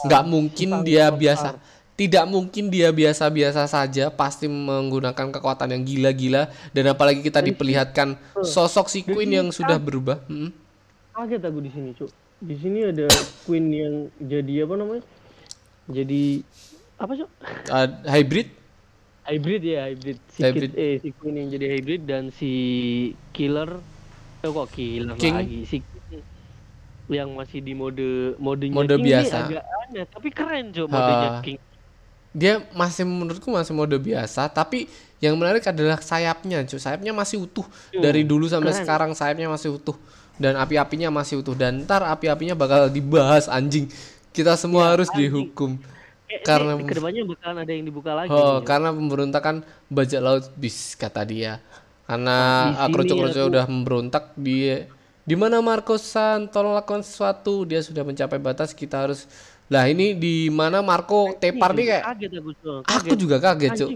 nggak mungkin dia biasa tidak mungkin dia biasa-biasa saja pasti menggunakan kekuatan yang gila-gila dan apalagi kita diperlihatkan sosok si Queen yang sudah berubah Mm. Kaget aku di sini, Cuk. Di sini ada Queen yang jadi apa namanya? Jadi apa, Cuk? Uh, hybrid Hybrid ya, hybrid. Si Hybrid. Kid- eh si Queen yang jadi hybrid dan si Killer eh kok Killer King. lagi. Si King yang masih di mode modenya Mode King ini biasa. agak aneh, tapi keren, Cuk, modenya Ah. King. dia masih menurutku masih mode biasa tapi yang menarik adalah sayapnya cuy sayapnya masih utuh dari dulu sampai keren. sekarang sayapnya masih utuh dan api-apinya masih utuh dan ntar api-apinya bakal dibahas anjing kita semua harus dihukum Eh, Karena- karena ke depannya bakalan ada yang dibuka lagi. oh nih, Cuk. karena pemberontakan bajak laut bis kata dia karena Di ah, sini kerucu-kerucu aku- udah memberontak di di mana Marco San tolong lakukan sesuatu dia sudah mencapai batas kita harus lah ini di mana Marco tepar nih kayak kaget aku, Cuk. aku juga kaget cuy.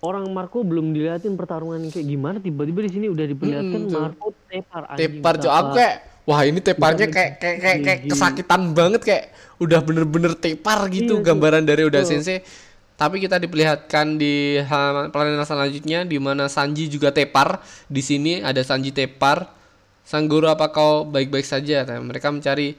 Orang Marco belum diliatin pertarungan kayak gimana tiba-tiba di sini udah diperlihatkan Cuk. Marco tepar anjing. tepar cuy aku kayak wah ini teparnya kayak kayak kayak, kayak gigi. kesakitan banget kayak udah bener-bener tepar gitu Iya, gambaran dari udah sensei. Tapi kita diperlihatkan di halaman planet selanjutnya di mana Sanji juga tepar. Di sini ada Sanji tepar. Sang guru apa kau baik-baik saja? Nah, mereka mencari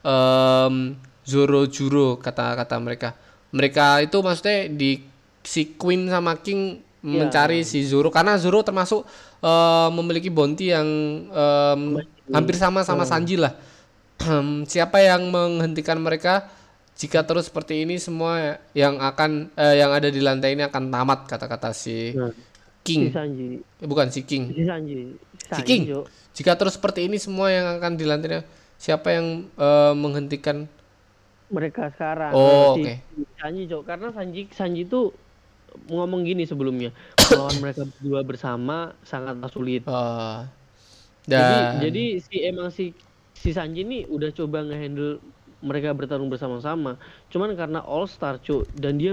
em Zoro Juro kata-kata mereka. Mereka itu maksudnya di si Queen sama King Iya. mencari si Zoro karena Zoro termasuk eh, memiliki bounty yang em, hampir sama sama Sanji lah. Siapa yang menghentikan mereka? Jika terus seperti ini semua yang akan eh, yang ada di lantai ini akan tamat kata-kata si Nah, si King. Sanji. Eh, Bukan si King. Si Sanji. Si King. Jika terus seperti ini semua yang akan di lantai siapa yang eh, menghentikan? mereka sekarang Oh, si oke. Sanji Cok. karena Sanji Sanji itu ngomong gini sebelumnya melawan mereka berdua bersama sangatlah sulit. Jadi dan jadi si emang si si Sanji ini udah coba ngehandle mereka bertarung bersama-sama. Cuman karena All Star Cok dan dia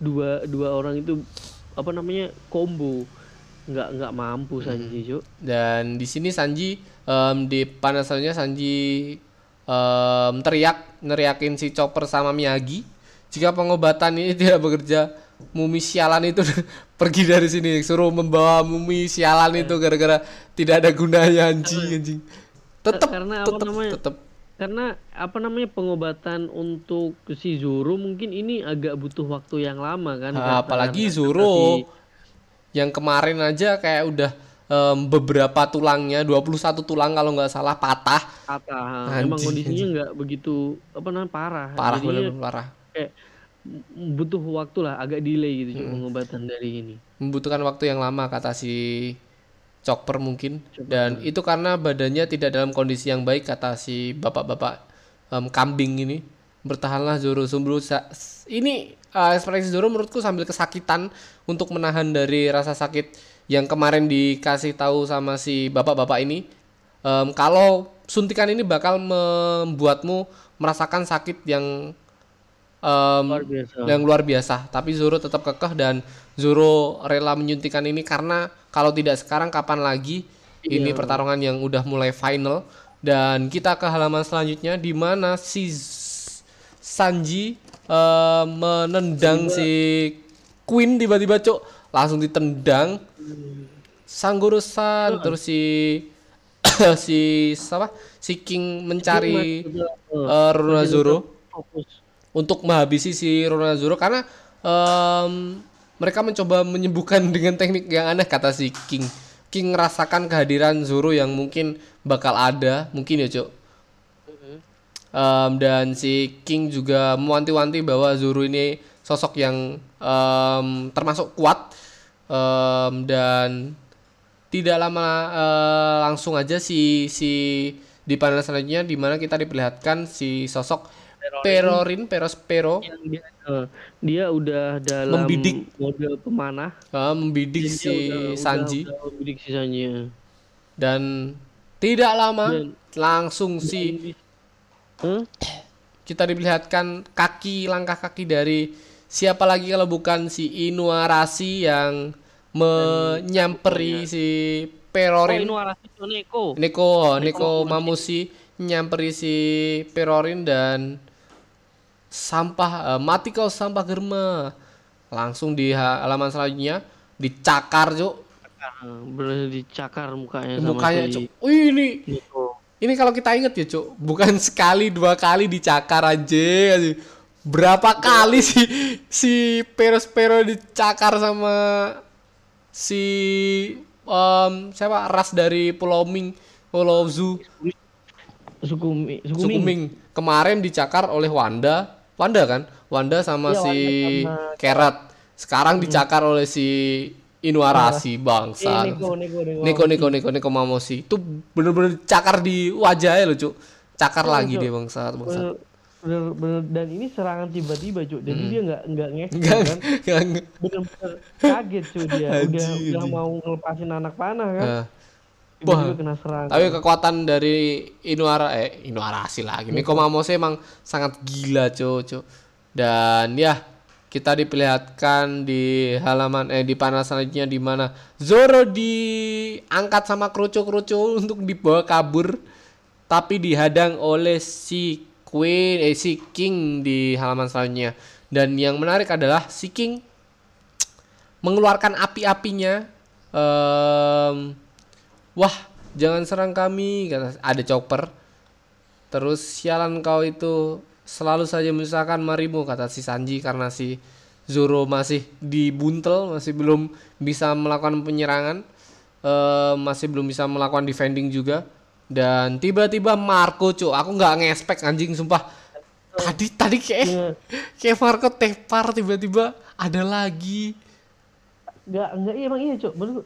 dua dua orang itu apa namanya combo. Nggak nggak mampu Sanji Cok Dan di sini Sanji em, di panasannya Sanji em, teriak neriakin si Chopper sama Miyagi. Jika pengobatan ini tidak bekerja mumi sialan itu pergi dari sini suruh membawa mumi sialan itu gara-gara tidak ada gunanya anjing anjing. Tetep Karena apa tetep namanya? tetep. Karena apa namanya pengobatan untuk si Zoro mungkin ini agak butuh waktu yang lama kan Ah, Karena- apalagi karena Zoro. si- yang kemarin aja kayak udah em, beberapa tulangnya 21 tulang kalau nggak salah patah. Patah Anjing, emang kondisinya nggak begitu apa namanya parah. Parah bener parah. kayak butuh waktu lah agak delay gitu Hmm. Pengobatan dari ini. Membutuhkan waktu yang lama kata si Chopper mungkin. Dan itu karena badannya tidak dalam kondisi yang baik kata si bapak-bapak em, kambing ini. Bertahanlah Zoro. Sa- ini uh, ekspresi Zoro menurutku sambil kesakitan untuk menahan dari rasa sakit yang kemarin dikasih tahu sama si bapak-bapak ini. Em, kalau suntikan ini bakal membuatmu merasakan sakit yang em, Luar biasa. yang luar biasa. Tapi Zoro tetap kekeh dan Zoro rela menyuntikan ini karena kalau tidak sekarang kapan lagi? Ini pertarungan yang udah mulai final. Dan kita ke halaman selanjutnya di mana si Sanji eh, menendang si Queen tiba-tiba cok langsung ditendang. Sanggoro-san terus si si siapa? Si King mencari eh, Runazoro fokus untuk menghabisi si Ronazuro karena em, mereka mencoba menyembuhkan dengan teknik yang aneh kata si King. King merasakan kehadiran Zoro yang mungkin bakal ada, mungkin ya, Cok. Em, dan si King juga mewanti-wanti bahwa Zoro ini sosok yang em, termasuk kuat Em, dan tidak lama eh, langsung aja si si di panel selanjutnya di mana kita diperlihatkan si sosok Perorin, Perospero yang dia eh, dia udah dalam Membidik. model pemanah eh, membidik Dan dia si udah- udah- Sanji udah membidik si Sanji ya. dan tidak lama Dan- langsung si Hah? kita diperlihatkan kaki langkah kaki dari siapa lagi kalau bukan si Inuarashi yang menyamperi si Oh, Perorin ini Arasi Neko. Neko Neko Mamushi nyamperi si Perorin dan sampah eh, mati kau sampah germa. Langsung di ha- halaman selanjutnya dicakar cuk. Bener dicakar mukanya sama mukanya si cuk. Wih, ini. Ini kalau kita inget ya cuk bukan sekali dua kali dicakar aja berapa kali sih si Peros Pero dicakar sama si em, siapa? Ras dari Pulau Ming Pulau Zu. Sukumi, Sukumi. Sukuming kemarin dicakar oleh Wanda Wanda kan? Wanda sama Iya, si Wanda sama- Kerat. Sekarang dicakar oleh si Inuarashi Eh, bangsa. Neko, Neko, Neko. Neko Neko Neko Neko Mamoshi itu bener-bener cakar di wajahnya loh cuk. Cakar Iya, lagi Cuk. dia bangsa bangsa. Bener, bener, bener, dan ini serangan tiba-tiba cuy jadi dia nggak nggak Hmm. Enggak, kan? bener-bener kaget cuy dia. Udah udah mau ngelepasin anak panah kan? Tiba-tiba wah. kena serangan. Tapi kekuatan dari Inuara eh Inuarashi lagi Neko Mamoshi emang sangat gila cuk dan ya kita diperlihatkan di halaman eh di panel selanjutnya di mana Zoro diangkat sama kerucu-kerucu untuk dibawa kabur tapi dihadang oleh si Queen eh si King di halaman selanjutnya. Dan yang menarik adalah si King mengeluarkan api-apinya Em, wah jangan serang kami kata ada chopper. Terus sialan kau itu selalu saja menyusahkan marimu kata si Sanji karena si Zoro masih dibuntel masih belum bisa melakukan penyerangan. Eh, masih belum bisa melakukan defending juga. Dan tiba-tiba Marco cuk aku nggak ngespek anjing sumpah. Tadi tadi kayak Iya. kayak Marco tepar tiba-tiba ada lagi. Nggak nggak iya emang iya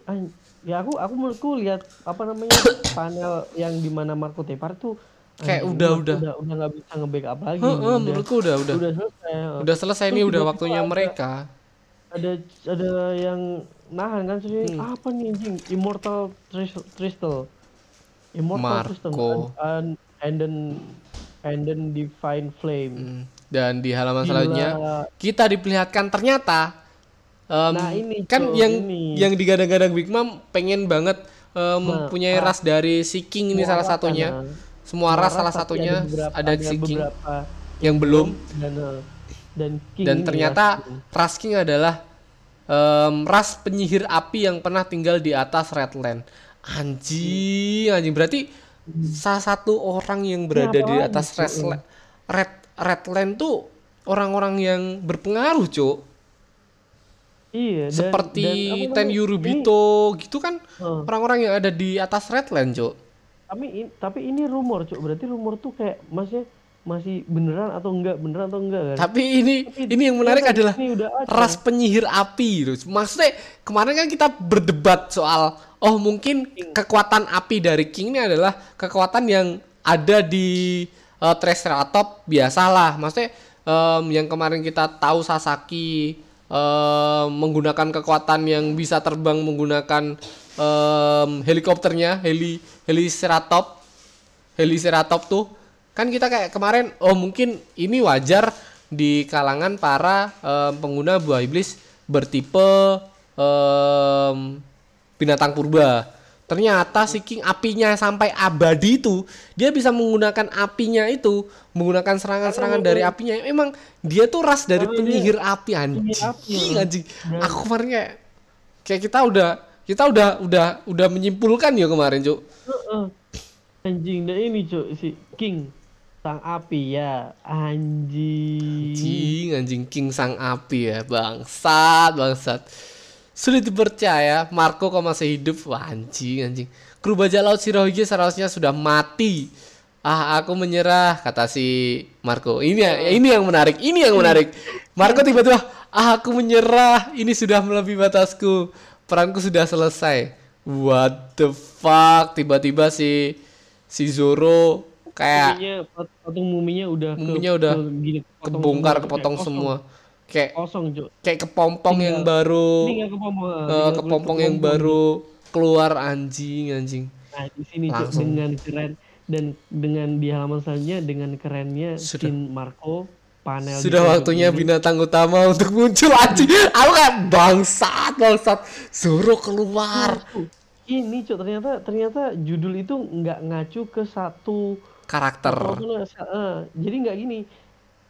an- ya aku aku menurutku lihat apa namanya panel yang di mana Marco Tepar tuh Kayak anjing, udah, Marco udah. udah udah nggak bisa nge-backup lagi Heeh, udah, menurutku udah udah udah selesai udah selesai nih udah waktunya ada- mereka ada ada yang nahan kan sih Hmm. apa nih anjing Immortal Crystal Immortal Crystal Marco. and, and then and then Divine Flame Hmm. dan di halaman Gila. selanjutnya kita diperlihatkan ternyata em, Nah, ini, kan Cok, yang ini. yang digadang-gadang Big Mom pengen banget em, Nah, mempunyai ah. ras dari si King ini salah ras satunya kan, semua ras Ras, salah satunya beberapa- ada si King beberapa yang belum dan eh, dan King dan ternyata ras King. ras King adalah em, ras penyihir api yang pernah tinggal di atas Redland anjing anjing berarti salah satu orang yang berada apa di atas? Redland Red Redland tuh orang-orang yang berpengaruh cuk iya dan- seperti dan Ten Yurubito gitu kan eh, orang-orang yang ada di atas Redland cuk. Tapi in- tapi ini rumor cuk. Berarti rumor tuh kayak maksudnya masih beneran atau enggak beneran atau enggak kan? Tapi ini Tapi ini yang menarik adalah ini udah ada. ras penyihir api gitu. Maksudnya kemarin kan kita berdebat soal oh mungkin kekuatan api dari King ini adalah kekuatan yang ada di uh, Triceratops biasalah. Maksudnya em, yang kemarin kita tahu Sasaki em, menggunakan kekuatan yang bisa terbang menggunakan em, helikopternya heli Heliceratops Heliceratops tuh kan kita kayak kemarin oh mungkin ini wajar di kalangan para em, pengguna buah iblis bertipe em, binatang purba. Ternyata si King apinya sampai abadi itu dia bisa menggunakan apinya itu menggunakan serangan-serangan dari apinya. Emang dia tuh ras dari dia penyihir api anjing. api, ya. anjing. Aku kemarin kayak kayak kita udah kita udah udah udah menyimpulkan ya kemarin, Cuk. Anjing dan ini cuy si King sang api ya anjing. Anjing, anjing King sang api ya, bangsat, bangsat. Sulit dipercaya, Marco kok masih hidup, wah anjing, anjing. Kru bajak laut Shirohige seharusnya sudah mati. Ah, aku menyerah, kata si Marco. Ini ya, ini yang menarik, ini yang menarik. Marco tiba-tiba, ah, aku menyerah, ini sudah melebihi batasku. Peranku sudah selesai. What the fuck? Tiba-tiba si si Zoro kayak Muminya, patung muminya udah ke- Muminya udah ke- gini, kepotong kebongkar kepotong kayak semua kayak kosong, cuy kayak kepompong yang baru ini kepompong eh, tinggal kepompong kulit yang baru keluar anjing anjing. Nah di sini dengan keren dan dengan di halaman selanjutnya dengan kerennya Sudah. Marco panel sudah waktunya Cuy. binatang utama untuk muncul anjing. Aku kan bangsat bangsat. Zoro keluar. Tuh, ini cuy ternyata ternyata judul itu nggak ngacu ke satu karakter. Eh, jadi nggak gini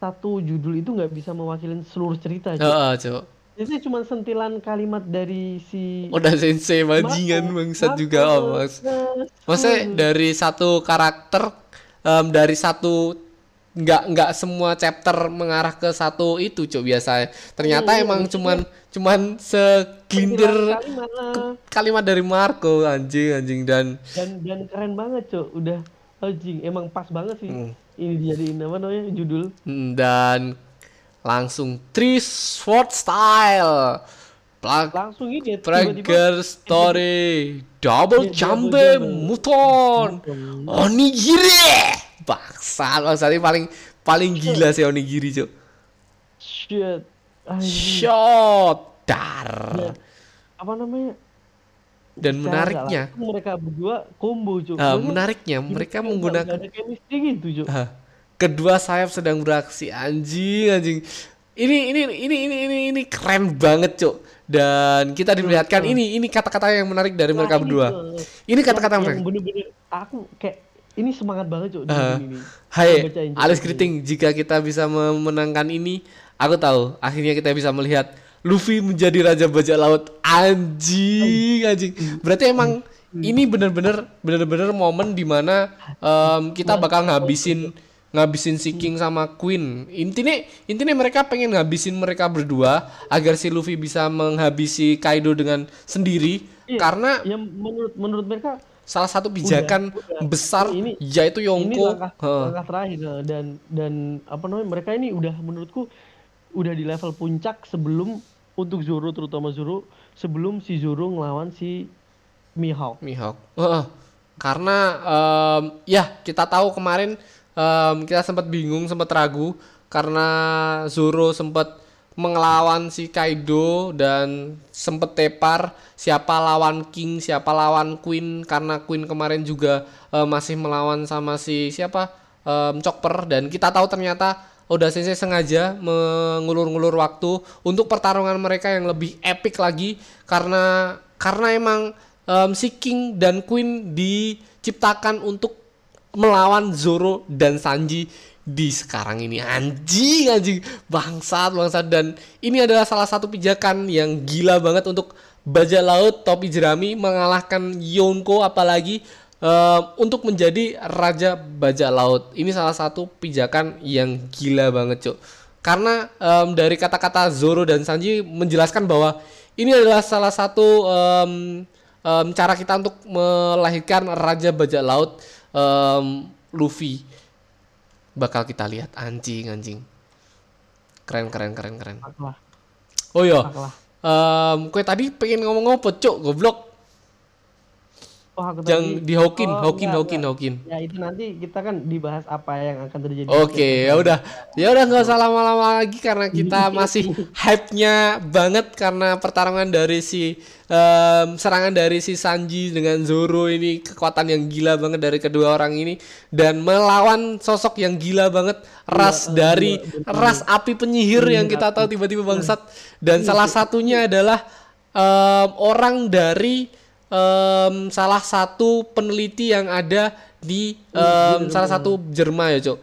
satu judul itu nggak bisa mewakili seluruh cerita cuy. Heeh, Cuk. Jadi cuma sentilan kalimat dari si Udah sensei bajingan bangsat juga oh, mas. Maksudnya dari satu karakter em, dari satu nggak nggak semua chapter mengarah ke satu itu cok biasa. Ternyata Iya, emang maksudnya cuman cuman sentilan kalimat kalimat dari Marco anjing anjing dan dan dan keren banget cuy udah anjing emang pas banget sih Hmm. Ini dijadiin apa namanya judul. Mm, dan langsung three sword style. Plag langsung ini ya, Prager story double Iya, jambe jambe. muton. Hmm. onigiri. Bangsat bangsat ini paling paling gila sih onigiri cok shit. Shot. Dar. Dan, apa namanya dan secara menariknya. langsung mereka berdua combo cuy ah, Maksudnya, menariknya mereka nggak- menggunakan gitu Ah, kedua sayap sedang beraksi. Anjing anjing. Ini ini ini ini ini ini keren banget cok dan kita diperlihatkan ini ini kata-kata yang menarik dari mereka Nah, ini berdua. tuh, ini kata-kata mereka. bener-bener aku kayak ini semangat banget di Ah. ini. Hai, Alis. Keriting, jika kita bisa memenangkan ini, aku tahu. Akhirnya kita bisa melihat Luffy menjadi raja bajak laut. Anjing, anjing. Berarti emang ini bener-bener bener-bener momen di mana em, kita bakal ngabisin ngabisin si King sama Queen. Intinya intinya mereka pengen ngabisin mereka berdua agar si Luffy bisa menghabisi Kaido dengan sendiri Iya, karena yang menurut menurut mereka salah satu pijakan udah. besar Ini- yaitu ini Yonko. langkah, Heeh. langkah terakhir nah, dan dan apa namanya mereka ini udah menurutku udah di level puncak sebelum untuk Zoro terutama Zoro sebelum si Zoro ngelawan si Mihawk. Mihawk. Heeh. karena em, ya kita tahu kemarin em, kita sempat bingung, sempat ragu karena Zoro sempat mengelawan si Kaido dan sempat tepar siapa lawan King, siapa lawan Queen karena Queen kemarin juga eh, masih melawan sama si siapa em, Chopper dan kita tahu ternyata Oda Sensei sengaja mengulur-ngulur waktu untuk pertarungan mereka yang lebih epic lagi. Karena karena emang em, si King dan Queen diciptakan untuk melawan Zoro dan Sanji di sekarang ini. Anjing anjing. Bangsat bangsat. Dan ini adalah salah satu pijakan yang gila banget untuk bajak laut topi jerami mengalahkan Yonko apalagi eh, untuk menjadi raja bajak laut ini salah satu pijakan yang gila banget cok karena em, dari kata-kata Zoro dan Sanji menjelaskan bahwa ini adalah salah satu em, em, cara kita untuk melahirkan raja bajak laut em, Luffy. Bakal kita lihat. Anjing anjing. Keren keren keren keren. Oh iya. Em, kue tadi pengen ngomong apa cok goblok Oh, aku Yang tadi. di Hawkin, Oh, Hawkin, enggak, Hawkin, enggak. Hawkin. Ya itu nanti kita kan dibahas apa yang akan terjadi. Oke, ya udah. Ya udah nggak usah lama-lama lagi karena kita masih hype-nya banget karena pertarungan dari si em, serangan dari si Sanji dengan Zoro ini kekuatan yang gila banget dari kedua orang ini dan melawan sosok yang gila banget ras dari ras api penyihir yang kita tahu tiba-tiba bangsat dan salah satunya adalah em, orang dari em, salah satu peneliti yang ada di em, salah satu Jerman ya, Cok.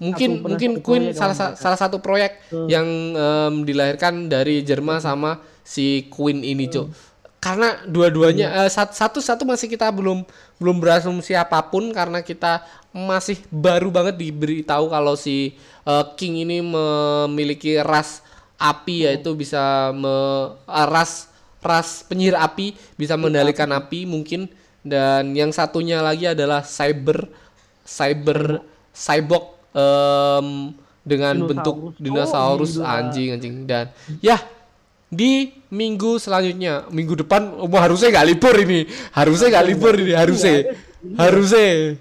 Mungkin mungkin Queen proyek salah sa- salah satu proyek yang em, dilahirkan dari Jerman sama si Queen ini, Cok. Karena dua-duanya eh, sat- satu satu masih kita belum belum berasumsi apa pun karena kita masih baru banget diberitahu kalau si eh, King ini memiliki ras api yaitu bisa me- eh, ras ras penyihir api bisa mengendalikan api. mungkin. Dan yang satunya lagi adalah cyber cyber cyborg em, dengan Dinosaurus. bentuk Oh, dinosaurus. gila. anjing anjing. Dan ya di minggu selanjutnya minggu depan oh, harusnya nggak libur ini. Harusnya nggak libur ini harusnya. harusnya.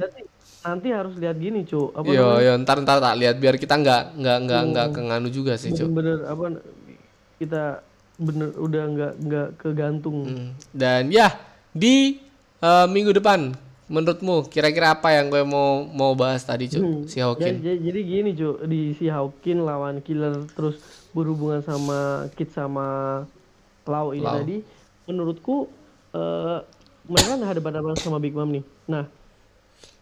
Nanti harus lihat gini, Cuk. Apa yo yo ntar ntar tak lihat biar kita nggak nggak nggak nggak kenganu juga sih cuk. Bener-bener apa kita bener udah nggak nggak kegantung. Hmm. Dan ya di eh, minggu depan menurutmu kira-kira apa yang gue mau mau bahas tadi cuk si Ya, Hawkin? ja- jadi gini Cuk, di si Hawkin lawan Killer terus berhubungan sama Kid sama Lau ini Lau. tadi, menurutku eh mereka kan hadapan-hadapan sama Big Mom nih. Nah,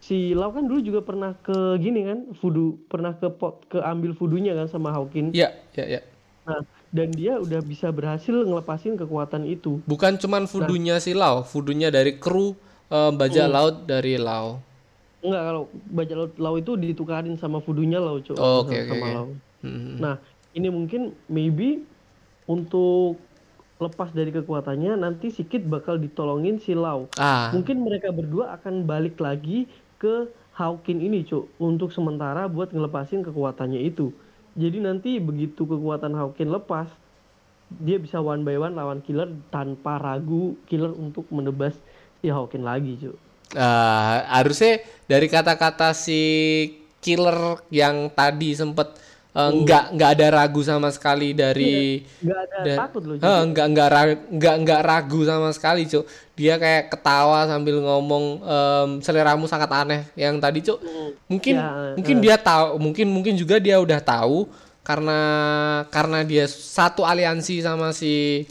si Lau kan dulu juga pernah ke gini kan, voodoo, pernah ke pot, ke ambil voodoo-nya kan sama Hawkin. Ya ya ya. Nah, dan dia udah bisa berhasil ngelepasin kekuatan itu. Bukan cuman fudunya si Lau, fudunya dari kru eh, bajak laut dari Lau. Enggak, kalau bajak laut Lau itu ditukarin sama voodoo-nya Lau, Cuk. Oh, oke, sama, oke. Lau. Hmm. Nah, ini mungkin maybe untuk lepas dari kekuatannya nanti si Kid bakal ditolongin si Lau. Ah, Mungkin mereka berdua akan balik lagi ke Hawkin ini, Cuk, untuk sementara buat ngelepasin kekuatannya itu. Jadi nanti begitu kekuatan Hawkin lepas, dia bisa one by one lawan Killer tanpa ragu Killer untuk menebas si Hawkin lagi, Cuk. ah, harusnya dari kata-kata si killer yang tadi sempet eh, nggak nggak ada ragu sama sekali dari Nggak ada Da- takut loh. Hah, nggak nggak ra- nggak nggak ragu sama sekali cuk. Dia kayak ketawa sambil ngomong em, seleramu sangat aneh yang tadi cuk. Mungkin Ya, mungkin dia tahu mungkin mungkin juga dia udah tahu karena karena dia satu aliansi sama si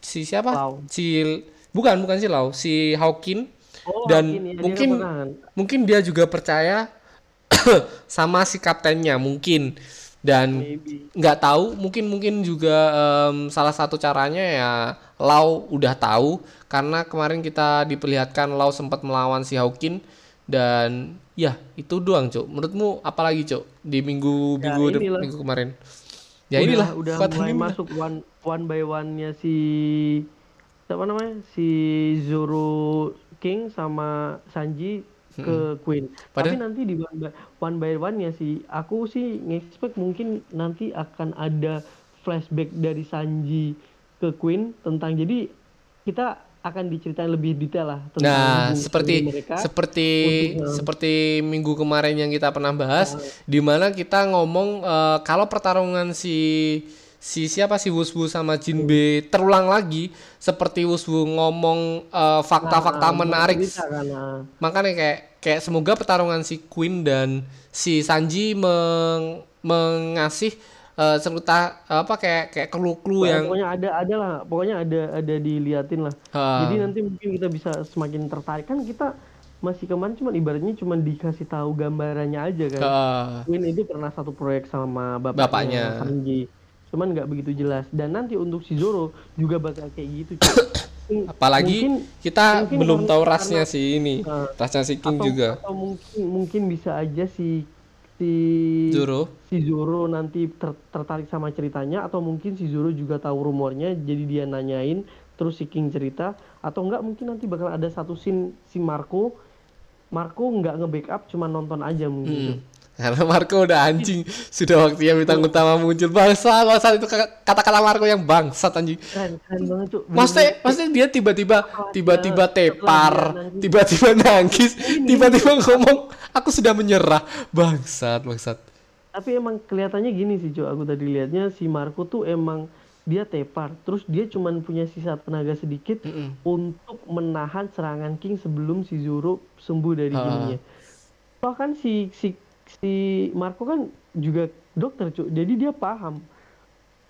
si siapa? Lau. si bukan bukan si Lau si Hawkin. Oh, dan Hawkin, ya, mungkin mungkin dia juga percaya sama si kaptennya mungkin. Dan nggak tahu mungkin mungkin juga em, salah satu caranya ya Lau udah tahu. Karena kemarin kita diperlihatkan Lau sempat melawan si Hawkin dan ya itu doang cuk. Menurutmu apalagi cuk di minggu Ya, minggu de- inilah. minggu kemarin? Ya udah, inilah udah mulai ini. masuk one one by one-nya si siapa namanya? Si Zoro King sama Sanji ke Queen. Tapi Padahal- nanti di one by one, by one-nya si aku sih nge-expect mungkin nanti akan ada flashback dari Sanji ke Queen tentang jadi kita akan diceritain lebih detail lah tentang Nah, seperti mereka. seperti untuk, uh, seperti minggu kemarin yang kita pernah bahas, di mana kita ngomong eh, kalau pertarungan si si siapa si Wuswu sama Jinbe terulang lagi, seperti Wuswu ngomong eh, fakta-fakta Nah, menarik, kan, nah. makanya kayak kayak semoga pertarungan si Queen dan si Sanji meng, mengasih eh, serta apa kayak kayak clue-clue yang pokoknya ada ada lah pokoknya ada ada diliatin lah Ah. jadi nanti mungkin kita bisa semakin tertarik kan kita masih kemarin cuma ibaratnya cuma dikasih tahu gambarannya aja kan eh, Queen itu pernah satu proyek sama bapaknya, Bapaknya. Sanji cuman nggak begitu jelas dan nanti untuk si Zoro juga bakal kayak gitu cuy. Apalagi Mungkin- kita mungkin belum karena- tahu rasnya si ini, Nah, rasnya si King atau, juga. atau mungkin mungkin bisa aja si si Zoro. si Zoro nanti ter- tertarik sama ceritanya atau mungkin si Zoro juga tahu rumornya jadi dia nanyain terus si King cerita atau enggak mungkin nanti bakal ada satu scene si Marco Marco nggak nge-backup cuma nonton aja mungkin Hmm. tuh. Karena Marco udah anjing, sudah waktunya bintang utama muncul. Bangsa, bangsa itu kata- kata-kata Marco yang bangsat anjing. keren keren banget cuk Maksudnya, maksudnya dia tiba-tiba tiba-tiba tepar, tiba-tiba nangis, tiba-tiba ngomong aku sudah menyerah. Bangsat, bangsat. tapi emang kelihatannya gini sih cuk aku tadi lihatnya si Marco tuh emang dia tepar terus dia cuman punya sisa tenaga sedikit Mm-mm. untuk menahan serangan King sebelum si Zoro sembuh dari Ah. ininya bahkan si si si Marco kan juga dokter cuk jadi dia paham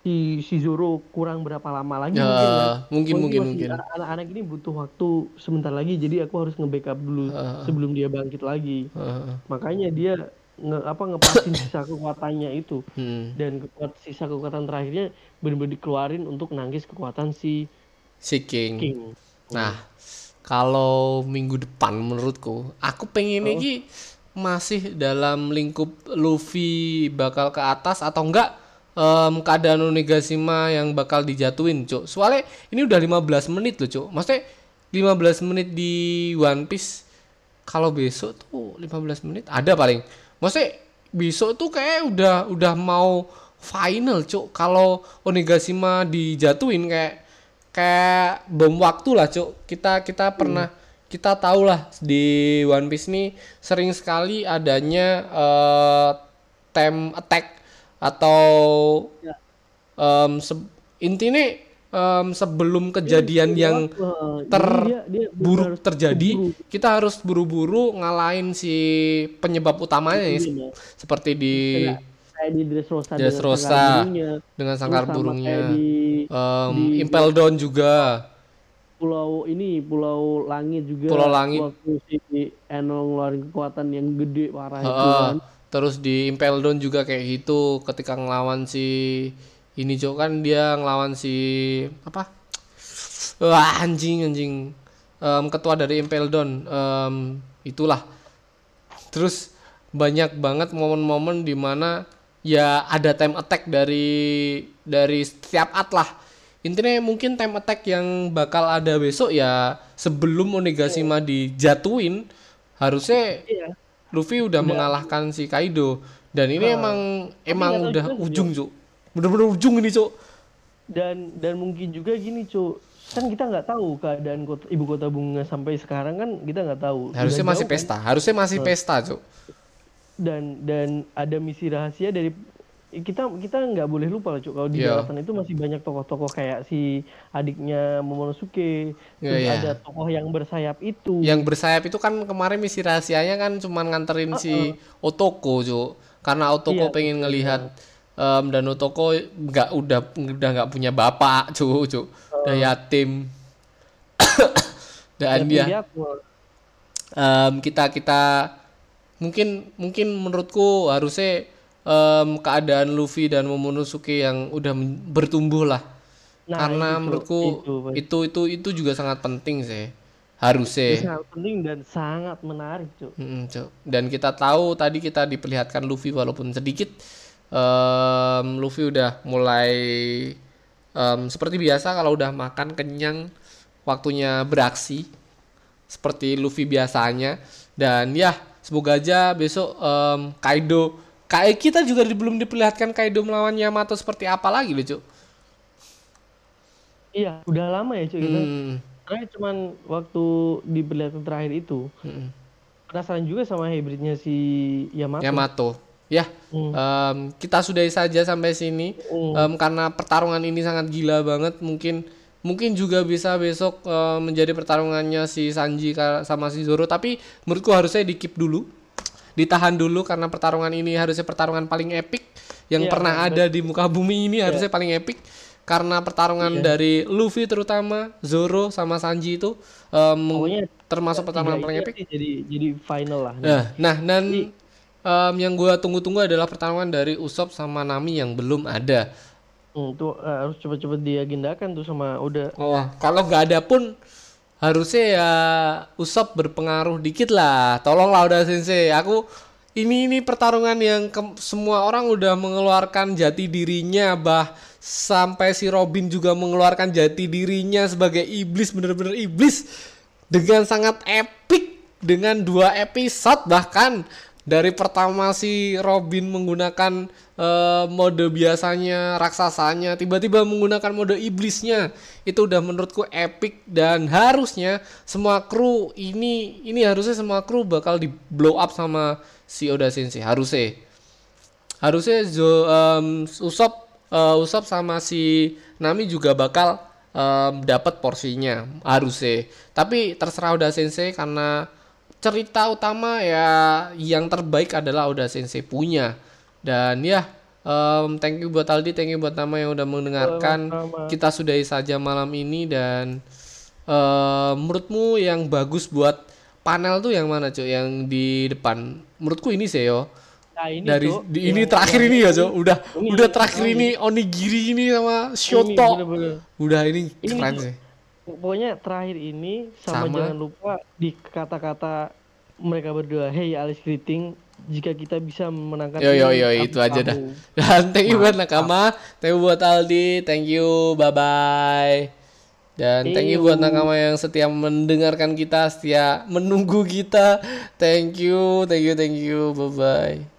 si si Zoro kurang berapa lama lagi Ya, mungkin kan. mungkin, Oh, mungkin, mungkin. anak-anak ini butuh waktu sebentar lagi jadi aku harus nge-backup dulu Ah. sebelum dia bangkit lagi Heeh. makanya dia nge apa ngepasin sisa kekuatannya itu Hmm. dan kekuat sisa kekuatan terakhirnya benar-benar dikeluarin untuk nangkis kekuatan si Si King. King. Nah, kalau minggu depan menurutku, aku pengen ini masih dalam lingkup Luffy bakal ke atas atau enggak em, keadaan Onigashima yang bakal dijatuhin, Cuk. Soalnya ini udah 15 menit loh, Cuk. Maksudnya 15 menit di One Piece kalau besok tuh 15 menit ada paling. Maksudnya besok tuh kayak udah udah mau final, Cuk. Kalau Onigashima dijatuhin kayak kayak bom waktu lah cuk kita kita pernah kita tahu lah di One Piece nih sering sekali adanya eh time attack atau Ya. em, se- intinya em, sebelum kejadian yang Wah, jadi ter- dia- dia benar buruk harus terjadi buru-buru. kita harus buru-buru ngalahin si penyebab utamanya ya, Iya. seperti di kayak di Dressrosa Dressrosa, dengan sangkar burungnya. dengan sangkar burungnya di em, di- Impel Down juga pulau ini pulau langit juga Pulau Langit. waktu si Enol ngeluarin kekuatan yang gede parah itu Heeh. kan Terus di Impel Down juga kayak gitu ketika ngelawan si ini Cok kan dia ngelawan si apa? Wah anjing anjing. Em, ketua dari Impel Down em, itulah. Terus banyak banget momen-momen di mana ya ada time attack dari dari setiap at lah. Intinya mungkin time attack yang bakal ada besok ya sebelum Onigashima dijatuhin harusnya iya. Luffy udah mengalahkan si Kaido. Dan ini emang emang tahu udah ujung cuk. Bener-bener ujung ini cuk. Dan dan mungkin juga gini cu kan kita nggak tahu keadaan kota, ibu kota bunga sampai sekarang kan kita nggak tahu. Harusnya Udah masih jauh kan? pesta. Harusnya masih pesta cuk. Dan dan ada misi rahasia dari kita kita nggak boleh lupa lah Cuk. kalau di Iya. daratan itu masih banyak tokoh-tokoh kayak si adiknya Momonosuke Iya, terus iya. ada tokoh yang bersayap itu. Yang bersayap itu kan kemarin misi rahasianya kan cuman nganterin si Otoko cuk. Karena Otoko Iya, pengen ngelihat em, dan Otoko nggak udah udah nggak punya bapak cuk cuk. Udah yatim dan dia. em, kita kita mungkin mungkin menurutku harusnya em, keadaan Luffy dan Momonosuke yang udah bertumbuh lah. Nah, karena itu, menurutku itu, itu itu itu juga sangat penting sih. Itu harusnya sangat penting dan sangat menarik Cuk. Mm, Cuk. dan kita tahu tadi kita diperlihatkan Luffy walaupun sedikit em, Luffy udah mulai em, seperti biasa kalau udah makan kenyang waktunya beraksi seperti Luffy biasanya. Dan ya semoga aja besok em, Kaido kayak kita juga belum diperlihatkan Kaido melawan Yamato seperti apa lagi loh cuk Iya, udah lama ya Cuk kita. Hmm, Terakhir cuman waktu diperlihatkan terakhir itu. hmm. Penasaran juga sama hybridnya si Yamato. Yamato ya Hmm. em, kita sudahi saja sampai sini Hmm. Em, karena pertarungan ini sangat gila banget mungkin mungkin juga bisa besok em, menjadi pertarungannya si Sanji sama si Zoro tapi menurutku harusnya di keep dulu ditahan dulu karena pertarungan ini harusnya pertarungan paling epic yang Iya, pernah ada di muka bumi ini harusnya paling epic karena pertarungan Iya. dari Luffy terutama Zoro sama Sanji itu em, Pokoknya termasuk pertarungan paling epic jadi jadi final lah. Nah, nah dan em, yang gua tunggu-tunggu adalah pertarungan dari Usopp sama Nami yang belum ada. Hmm, itu eh, harus cepet-cepet diagendakan tuh sama udah Oh, kalau nggak ada pun harusnya ya Usopp berpengaruh dikit lah. Tolonglah udah Sensei. Aku ini ini pertarungan yang ke- semua orang udah mengeluarkan jati dirinya bah sampai si Robin juga mengeluarkan jati dirinya sebagai iblis bener-bener iblis dengan sangat epic dengan dua episode bahkan dari pertama si Robin menggunakan eh, mode biasanya raksasanya tiba-tiba menggunakan mode iblisnya. Itu udah menurutku epic dan harusnya semua kru ini ini harusnya semua kru bakal di blow up sama si Oda Sensei harusnya. Harusnya Zo, em, Usop eh, Usop sama si Nami juga bakal em, dapat porsinya harusnya. Tapi terserah Oda Sensei karena cerita utama ya yang terbaik adalah Oda Sensei punya dan ya em, thank you buat Aldi thank you buat Nama yang udah mendengarkan. Sama-sama. kita sudahi saja malam ini dan eh, menurutmu yang bagus buat panel tuh yang mana cuy yang di depan. Menurutku ini sih yo. Nah, ini dari Cuk, di- ini yang- terakhir yang ini ya Cok udah Ini, udah terakhir ini. ini onigiri ini sama ini shoto. bener-bener. udah ini Ini keren tuh- sih. Pokoknya terakhir ini sama, Sama. jangan lupa di kata-kata mereka berdua, hey Alice Greeting, jika kita bisa memenangkan yo yo yo itu aja dah. Tahu." dan thank you buat nakama. Thank you buat Aldi. Thank you. Bye bye dan thank you buat nakama yang setia mendengarkan kita setia menunggu kita. Thank you thank you thank you. Bye bye